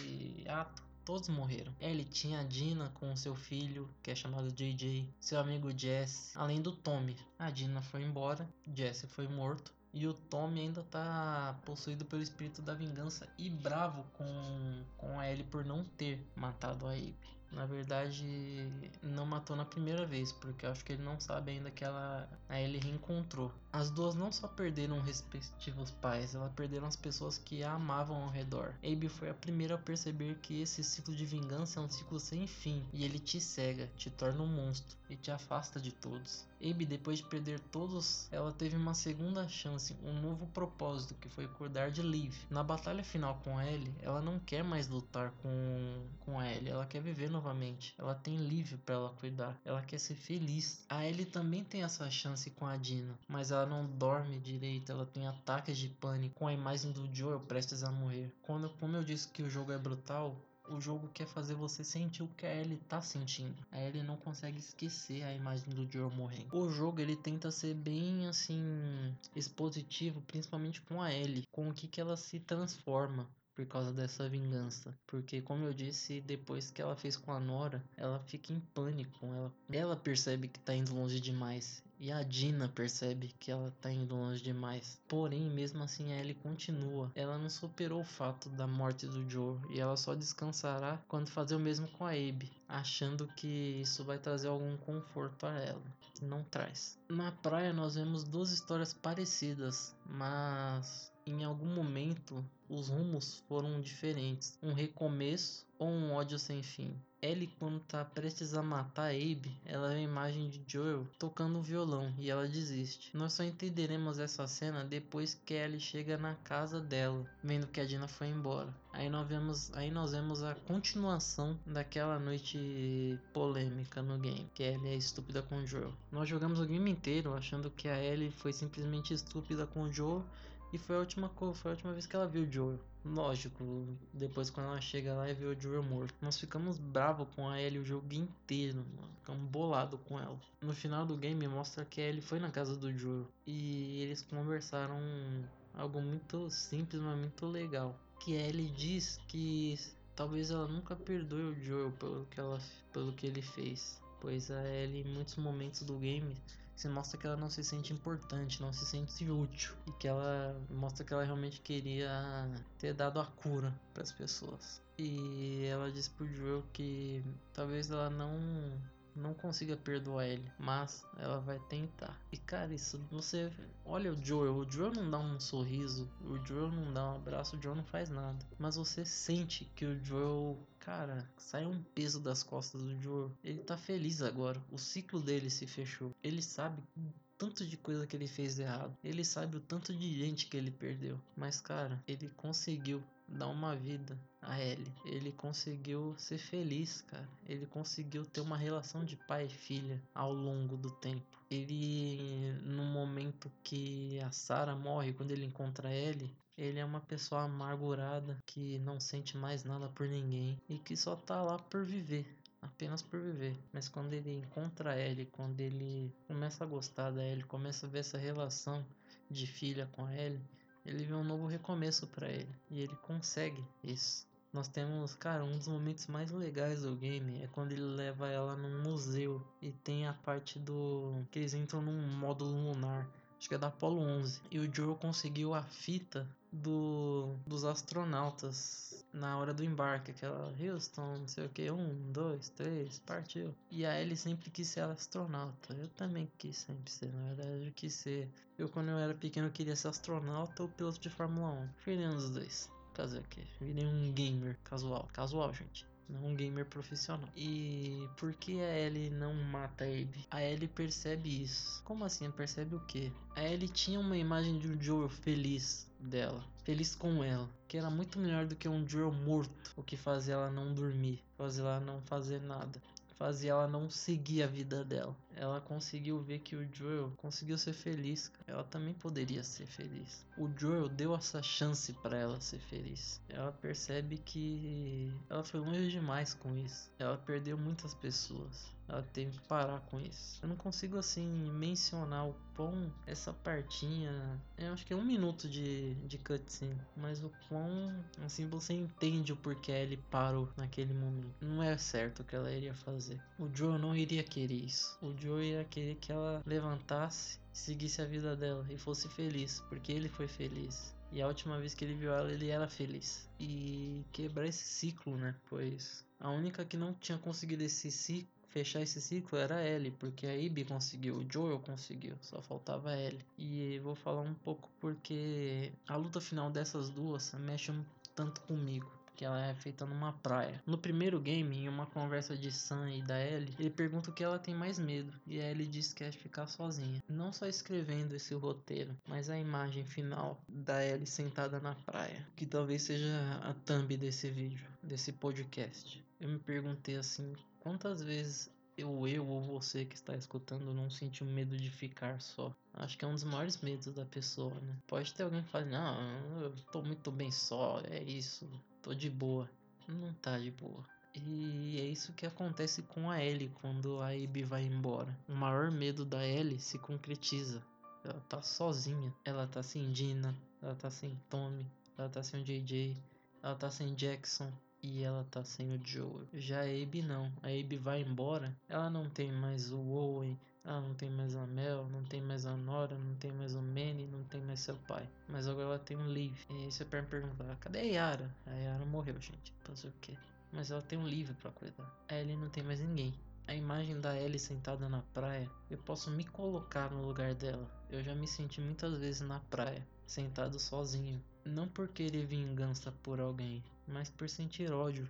ato todos morreram. Ellie tinha a Dina com seu filho, que é chamado JJ, seu amigo Jesse, além do Tommy. A Dina foi embora, Jesse foi morto. E o Tommy ainda tá possuído pelo espírito da vingança e bravo com, com a Ellie por não ter matado a Abe. Na verdade, não matou na primeira vez, porque eu acho que ele não sabe ainda que ela a Ellie reencontrou. As duas não só perderam respectivos pais, elas perderam as pessoas que a amavam ao redor. Abe foi a primeira a perceber que esse ciclo de vingança é um ciclo sem fim, e ele te cega, te torna um monstro e te afasta de todos. Abe, depois de perder todos, ela teve uma segunda chance, um novo propósito, que foi cuidar de Liv. Na batalha final com Ellie, ela não quer mais lutar com, com Ellie, ela quer viver novamente. Ela tem Liv para ela cuidar, ela quer ser feliz. A Ellie também tem essa chance com a Dina, mas ela não dorme direito, ela tem ataques de pânico com a imagem do Joel prestes a morrer. Quando, como eu disse que o jogo é brutal, o jogo quer fazer você sentir o que a Ellie tá sentindo. A Ellie não consegue esquecer a imagem do Joel morrendo. O jogo ele tenta ser bem assim expositivo, principalmente com a Ellie, com o que que ela se transforma por causa dessa vingança. Porque, como eu disse, depois que ela fez com a Nora, ela fica em pânico. Ela, ela percebe que tá indo longe demais. E a Dina percebe que ela tá indo longe demais. Porém, mesmo assim, a Ellie continua. Ela não superou o fato da morte do Joe. E ela só descansará quando fazer o mesmo com a Abe. Achando que isso vai trazer algum conforto a ela. Não traz. Na praia nós vemos duas histórias parecidas. Mas em algum momento os rumos foram diferentes. Um recomeço ou um ódio sem fim. Ellie, quando tá prestes a matar Abe, ela vê a imagem de Joel tocando um violão e ela desiste. Nós só entenderemos essa cena depois que Ellie chega na casa dela, vendo que a Dina foi embora. Aí nós vemos, aí nós vemos a continuação daquela noite polêmica no game, que Ellie é estúpida com Joel. Nós jogamos o game inteiro achando que a Ellie foi simplesmente estúpida com Joel e foi a última foi a última vez que ela viu o Joel. Lógico, depois quando ela chega lá e vê o Joel morto. Nós ficamos bravos com a Ellie o jogo inteiro, mano. Ficamos bolados com ela. No final do game mostra que a Ellie foi na casa do Joel. E eles conversaram algo muito simples, mas muito legal. Que a Ellie diz que talvez ela nunca perdoe o Joel pelo que, ela, pelo que ele fez. Pois a Ellie em muitos momentos do game se mostra que ela não se sente importante, não se sente útil e que ela mostra que ela realmente queria ter dado a cura para as pessoas. E ela diz pro Joel que talvez ela não não consiga perdoar ele, mas ela vai tentar. E cara, isso você olha o Joel, o Joel não dá um sorriso, o Joel não dá um abraço, o Joel não faz nada, mas você sente que o Joel, cara, sai um peso das costas do Joel. Ele tá feliz agora. O ciclo dele se fechou. Ele sabe tanto de coisa que ele fez errado. Ele sabe o tanto de gente que ele perdeu. Mas, cara, ele conseguiu dar uma vida a Ellie. Ele conseguiu ser feliz, cara. Ele conseguiu ter uma relação de pai e filha ao longo do tempo. Ele, no momento que a Sarah morre, quando ele encontra Ellie, ele é uma pessoa amargurada que não sente mais nada por ninguém e que só tá lá por viver apenas por viver. Mas quando ele encontra a Ellie, quando ele começa a gostar da Ellie, começa a ver essa relação de filha com a Ellie, ele vê um novo recomeço para ele. E ele consegue isso. Nós temos, cara, um dos momentos mais legais do game é quando ele leva ela num museu e tem a parte do que eles entram num módulo lunar acho que é da Apollo 11. E o Joe conseguiu a fita do, dos astronautas na hora do embarque, aquela Houston, não sei o que, um, dois, três, partiu. E a Ellie sempre quis ser astronauta. Eu também quis sempre ser, na verdade, eu quis ser. Eu, quando eu era pequeno, eu queria ser astronauta ou piloto de Fórmula 1. Fui nenhum dos dois. Fazer o quê? Virei um gamer casual. Casual, gente não um gamer profissional. E por que a Ellie não mata a Abe? A Ellie percebe isso. Como assim? Percebe o que? A Ellie tinha uma imagem de um Joel feliz dela, feliz com ela, que era muito melhor do que um Joel morto, o que fazia ela não dormir, fazia ela não fazer nada, fazia ela não seguir a vida dela. ela conseguiu ver que o Joel conseguiu ser feliz. Ela também poderia ser feliz. O Joel deu essa chance para ela ser feliz. Ela percebe que ela foi longe demais com isso. Ela perdeu muitas pessoas. Ela teve que parar com isso. Eu não consigo assim mencionar o quão essa partinha. Eu acho que é um minuto de, de cutscene. Mas o quão assim você entende o porquê ele parou naquele momento. Não é certo o que ela iria fazer. O Joe não iria querer isso. O Joe ia querer que ela levantasse, seguisse a vida dela e fosse feliz. Porque ele foi feliz. E a última vez que ele viu ela, ele era feliz. E quebrar esse ciclo, né? Pois a única que não tinha conseguido esse ciclo fechar esse ciclo era Ellie, porque a Abby conseguiu, o Joel conseguiu, só faltava Ellie. E vou falar um pouco porque a luta final dessas duas mexe um tanto comigo. Que ela é feita numa praia. No primeiro game, em uma conversa de Sam e da Ellie, ele pergunta o que ela tem mais medo. E a Ellie diz que é ficar sozinha. Não só escrevendo esse roteiro, mas a imagem final da Ellie sentada na praia. Que talvez seja a thumb desse vídeo, desse podcast. Eu me perguntei assim, Quantas vezes eu, eu ou você que está escutando não sentiu medo de ficar só? Acho que é um dos maiores medos da pessoa, né? Pode ter alguém que fale, não, eu tô muito bem só, é isso, tô de boa. Não tá de boa. E é isso que acontece com a Ellie quando a Abby vai embora. O maior medo da Ellie se concretiza. Ela tá sozinha. Ela tá sem Dina, ela tá sem Tommy, ela tá sem JJ, ela tá sem Jackson, e ela tá sem o Joel. Já a Abe não. A Abe vai embora, ela não tem mais o Owen, ela não tem mais a Mel, não tem mais a Nora, não tem mais o Manny, não tem mais seu pai. Mas agora ela tem um Liv. E você pode perguntar, cadê a Yara? A Yara morreu, gente. Fazer o quê? Mas ela tem um livro para cuidar. A Ellie não tem mais ninguém. A imagem da Ellie sentada na praia, eu posso me colocar no lugar dela. Eu já me senti muitas vezes na praia, sentado sozinho. Não por querer vingança por alguém, mas por sentir ódio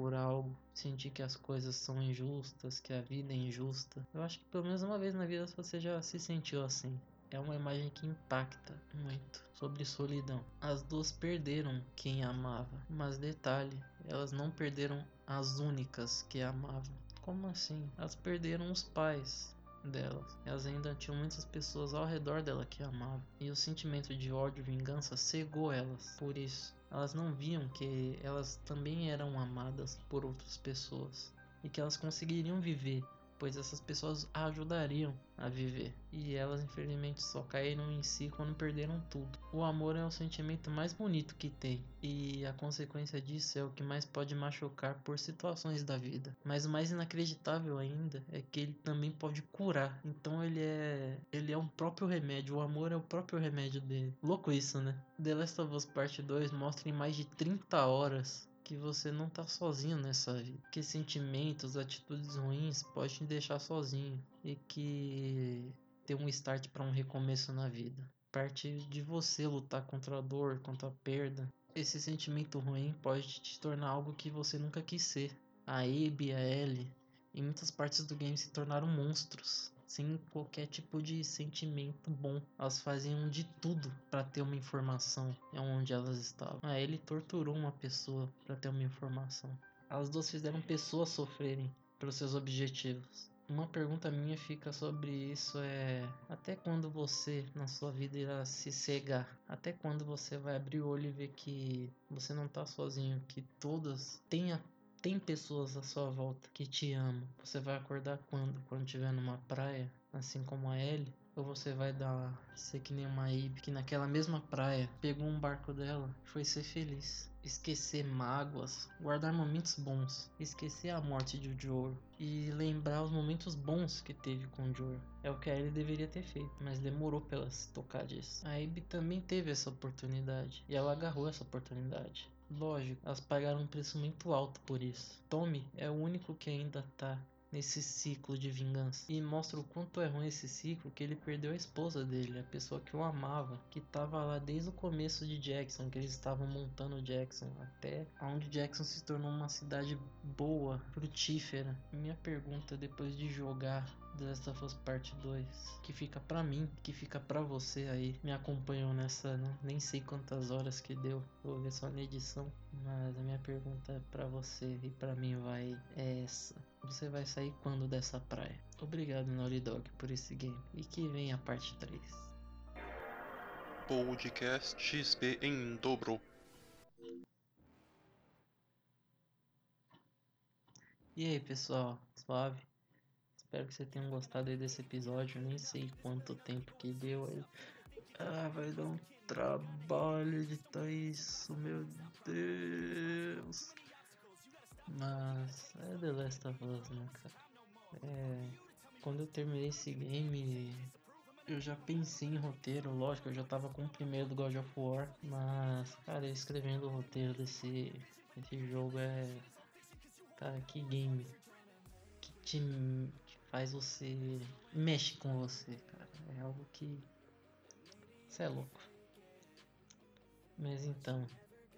por algo, sentir que as coisas são injustas, que a vida é injusta. Eu acho que pelo menos uma vez na vida você já se sentiu assim. É uma imagem que impacta muito sobre solidão. As duas perderam quem amava, mas detalhe, elas não perderam as únicas que amavam. Como assim? Elas perderam os pais, delas. Elas ainda tinham muitas pessoas ao redor dela que amavam. E o sentimento de ódio e vingança cegou elas. Por isso, elas não viam que elas também eram amadas por outras pessoas e que elas conseguiriam viver pois essas pessoas a ajudariam a viver. E elas infelizmente só caíram em si quando perderam tudo. O amor é o sentimento mais bonito que tem, e a consequência disso é o que mais pode machucar por situações da vida. Mas o mais inacreditável ainda é que ele também pode curar. Então ele é ele é um próprio remédio, o amor é o próprio remédio dele. Louco isso, né? The Last of Us Part 2 mostra em mais de 30 horas que você não tá sozinho nessa vida. Que sentimentos, atitudes ruins podem te deixar sozinho e que ter um start para um recomeço na vida. Parte de você lutar contra a dor, contra a perda. Esse sentimento ruim pode te tornar algo que você nunca quis ser. A Abby a Ellie, em muitas partes do game, se tornaram monstros sem qualquer tipo de sentimento bom. Elas faziam de tudo para ter uma informação onde elas estavam. Ah, ele torturou uma pessoa para ter uma informação. As duas fizeram pessoas sofrerem pelos seus objetivos. Uma pergunta minha fica sobre isso é até quando você na sua vida irá se cegar? Até quando você vai abrir o olho e ver que você não tá sozinho, que todas têm a tem pessoas à sua volta que te amam. Você vai acordar quando? Quando estiver numa praia, assim como a Ellie? Ou você vai dar ser que nem uma Ibe que naquela mesma praia pegou um barco dela foi ser feliz. Esquecer mágoas, guardar momentos bons, esquecer a morte de Joel e lembrar os momentos bons que teve com Joel. É o que a Ellie deveria ter feito, mas demorou pra ela se tocar disso. A Ibe também teve essa oportunidade e ela agarrou essa oportunidade. Lógico, elas pagaram um preço muito alto por isso. Tommy é o único que ainda tá nesse ciclo de vingança. E mostra o quanto é ruim esse ciclo que ele perdeu a esposa dele, a pessoa que o amava, que tava lá desde o começo de Jackson, que eles estavam montando Jackson, até onde Jackson se tornou uma cidade boa, frutífera. Minha pergunta depois de jogar The Last of Us Parte 2, que fica pra mim, que fica pra você aí, me acompanhou nessa, né? nem sei quantas horas que deu, vou ver só na edição, mas a minha pergunta pra você e pra mim vai é essa. Você vai sair quando dessa praia? Obrigado Naughty Dog por esse game e que vem a parte 3. Podcast XP em dobro. E aí pessoal, suave? Espero que vocês tenham gostado aí desse episódio. Nem sei quanto tempo que deu aí. Ah, vai dar um trabalho editar isso, meu Deus. Mas é The Last of Us, né, cara? É, quando eu terminei esse game, eu já pensei em roteiro, lógico, eu já tava com o primeiro do God of War, mas, cara, escrevendo o roteiro desse, desse jogo é. Cara, que game. Que te faz você. mexe com você, cara. É algo que. Você é louco. Mas então,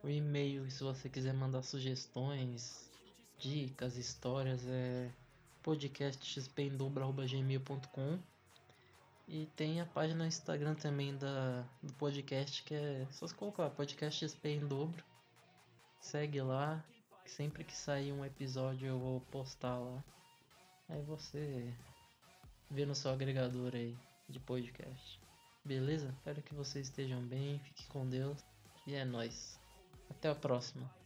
o e-mail, se você quiser mandar sugestões, dicas, histórias, é podcastxpendobra.gmail.com e tem a página no Instagram também da, do podcast que é só se colocar podcast dobro. Segue lá, sempre que sair um episódio eu vou postar lá. Aí você vê no seu agregador aí de podcast. Beleza? Espero que vocês estejam bem, fique com Deus e é nóis. Até a próxima.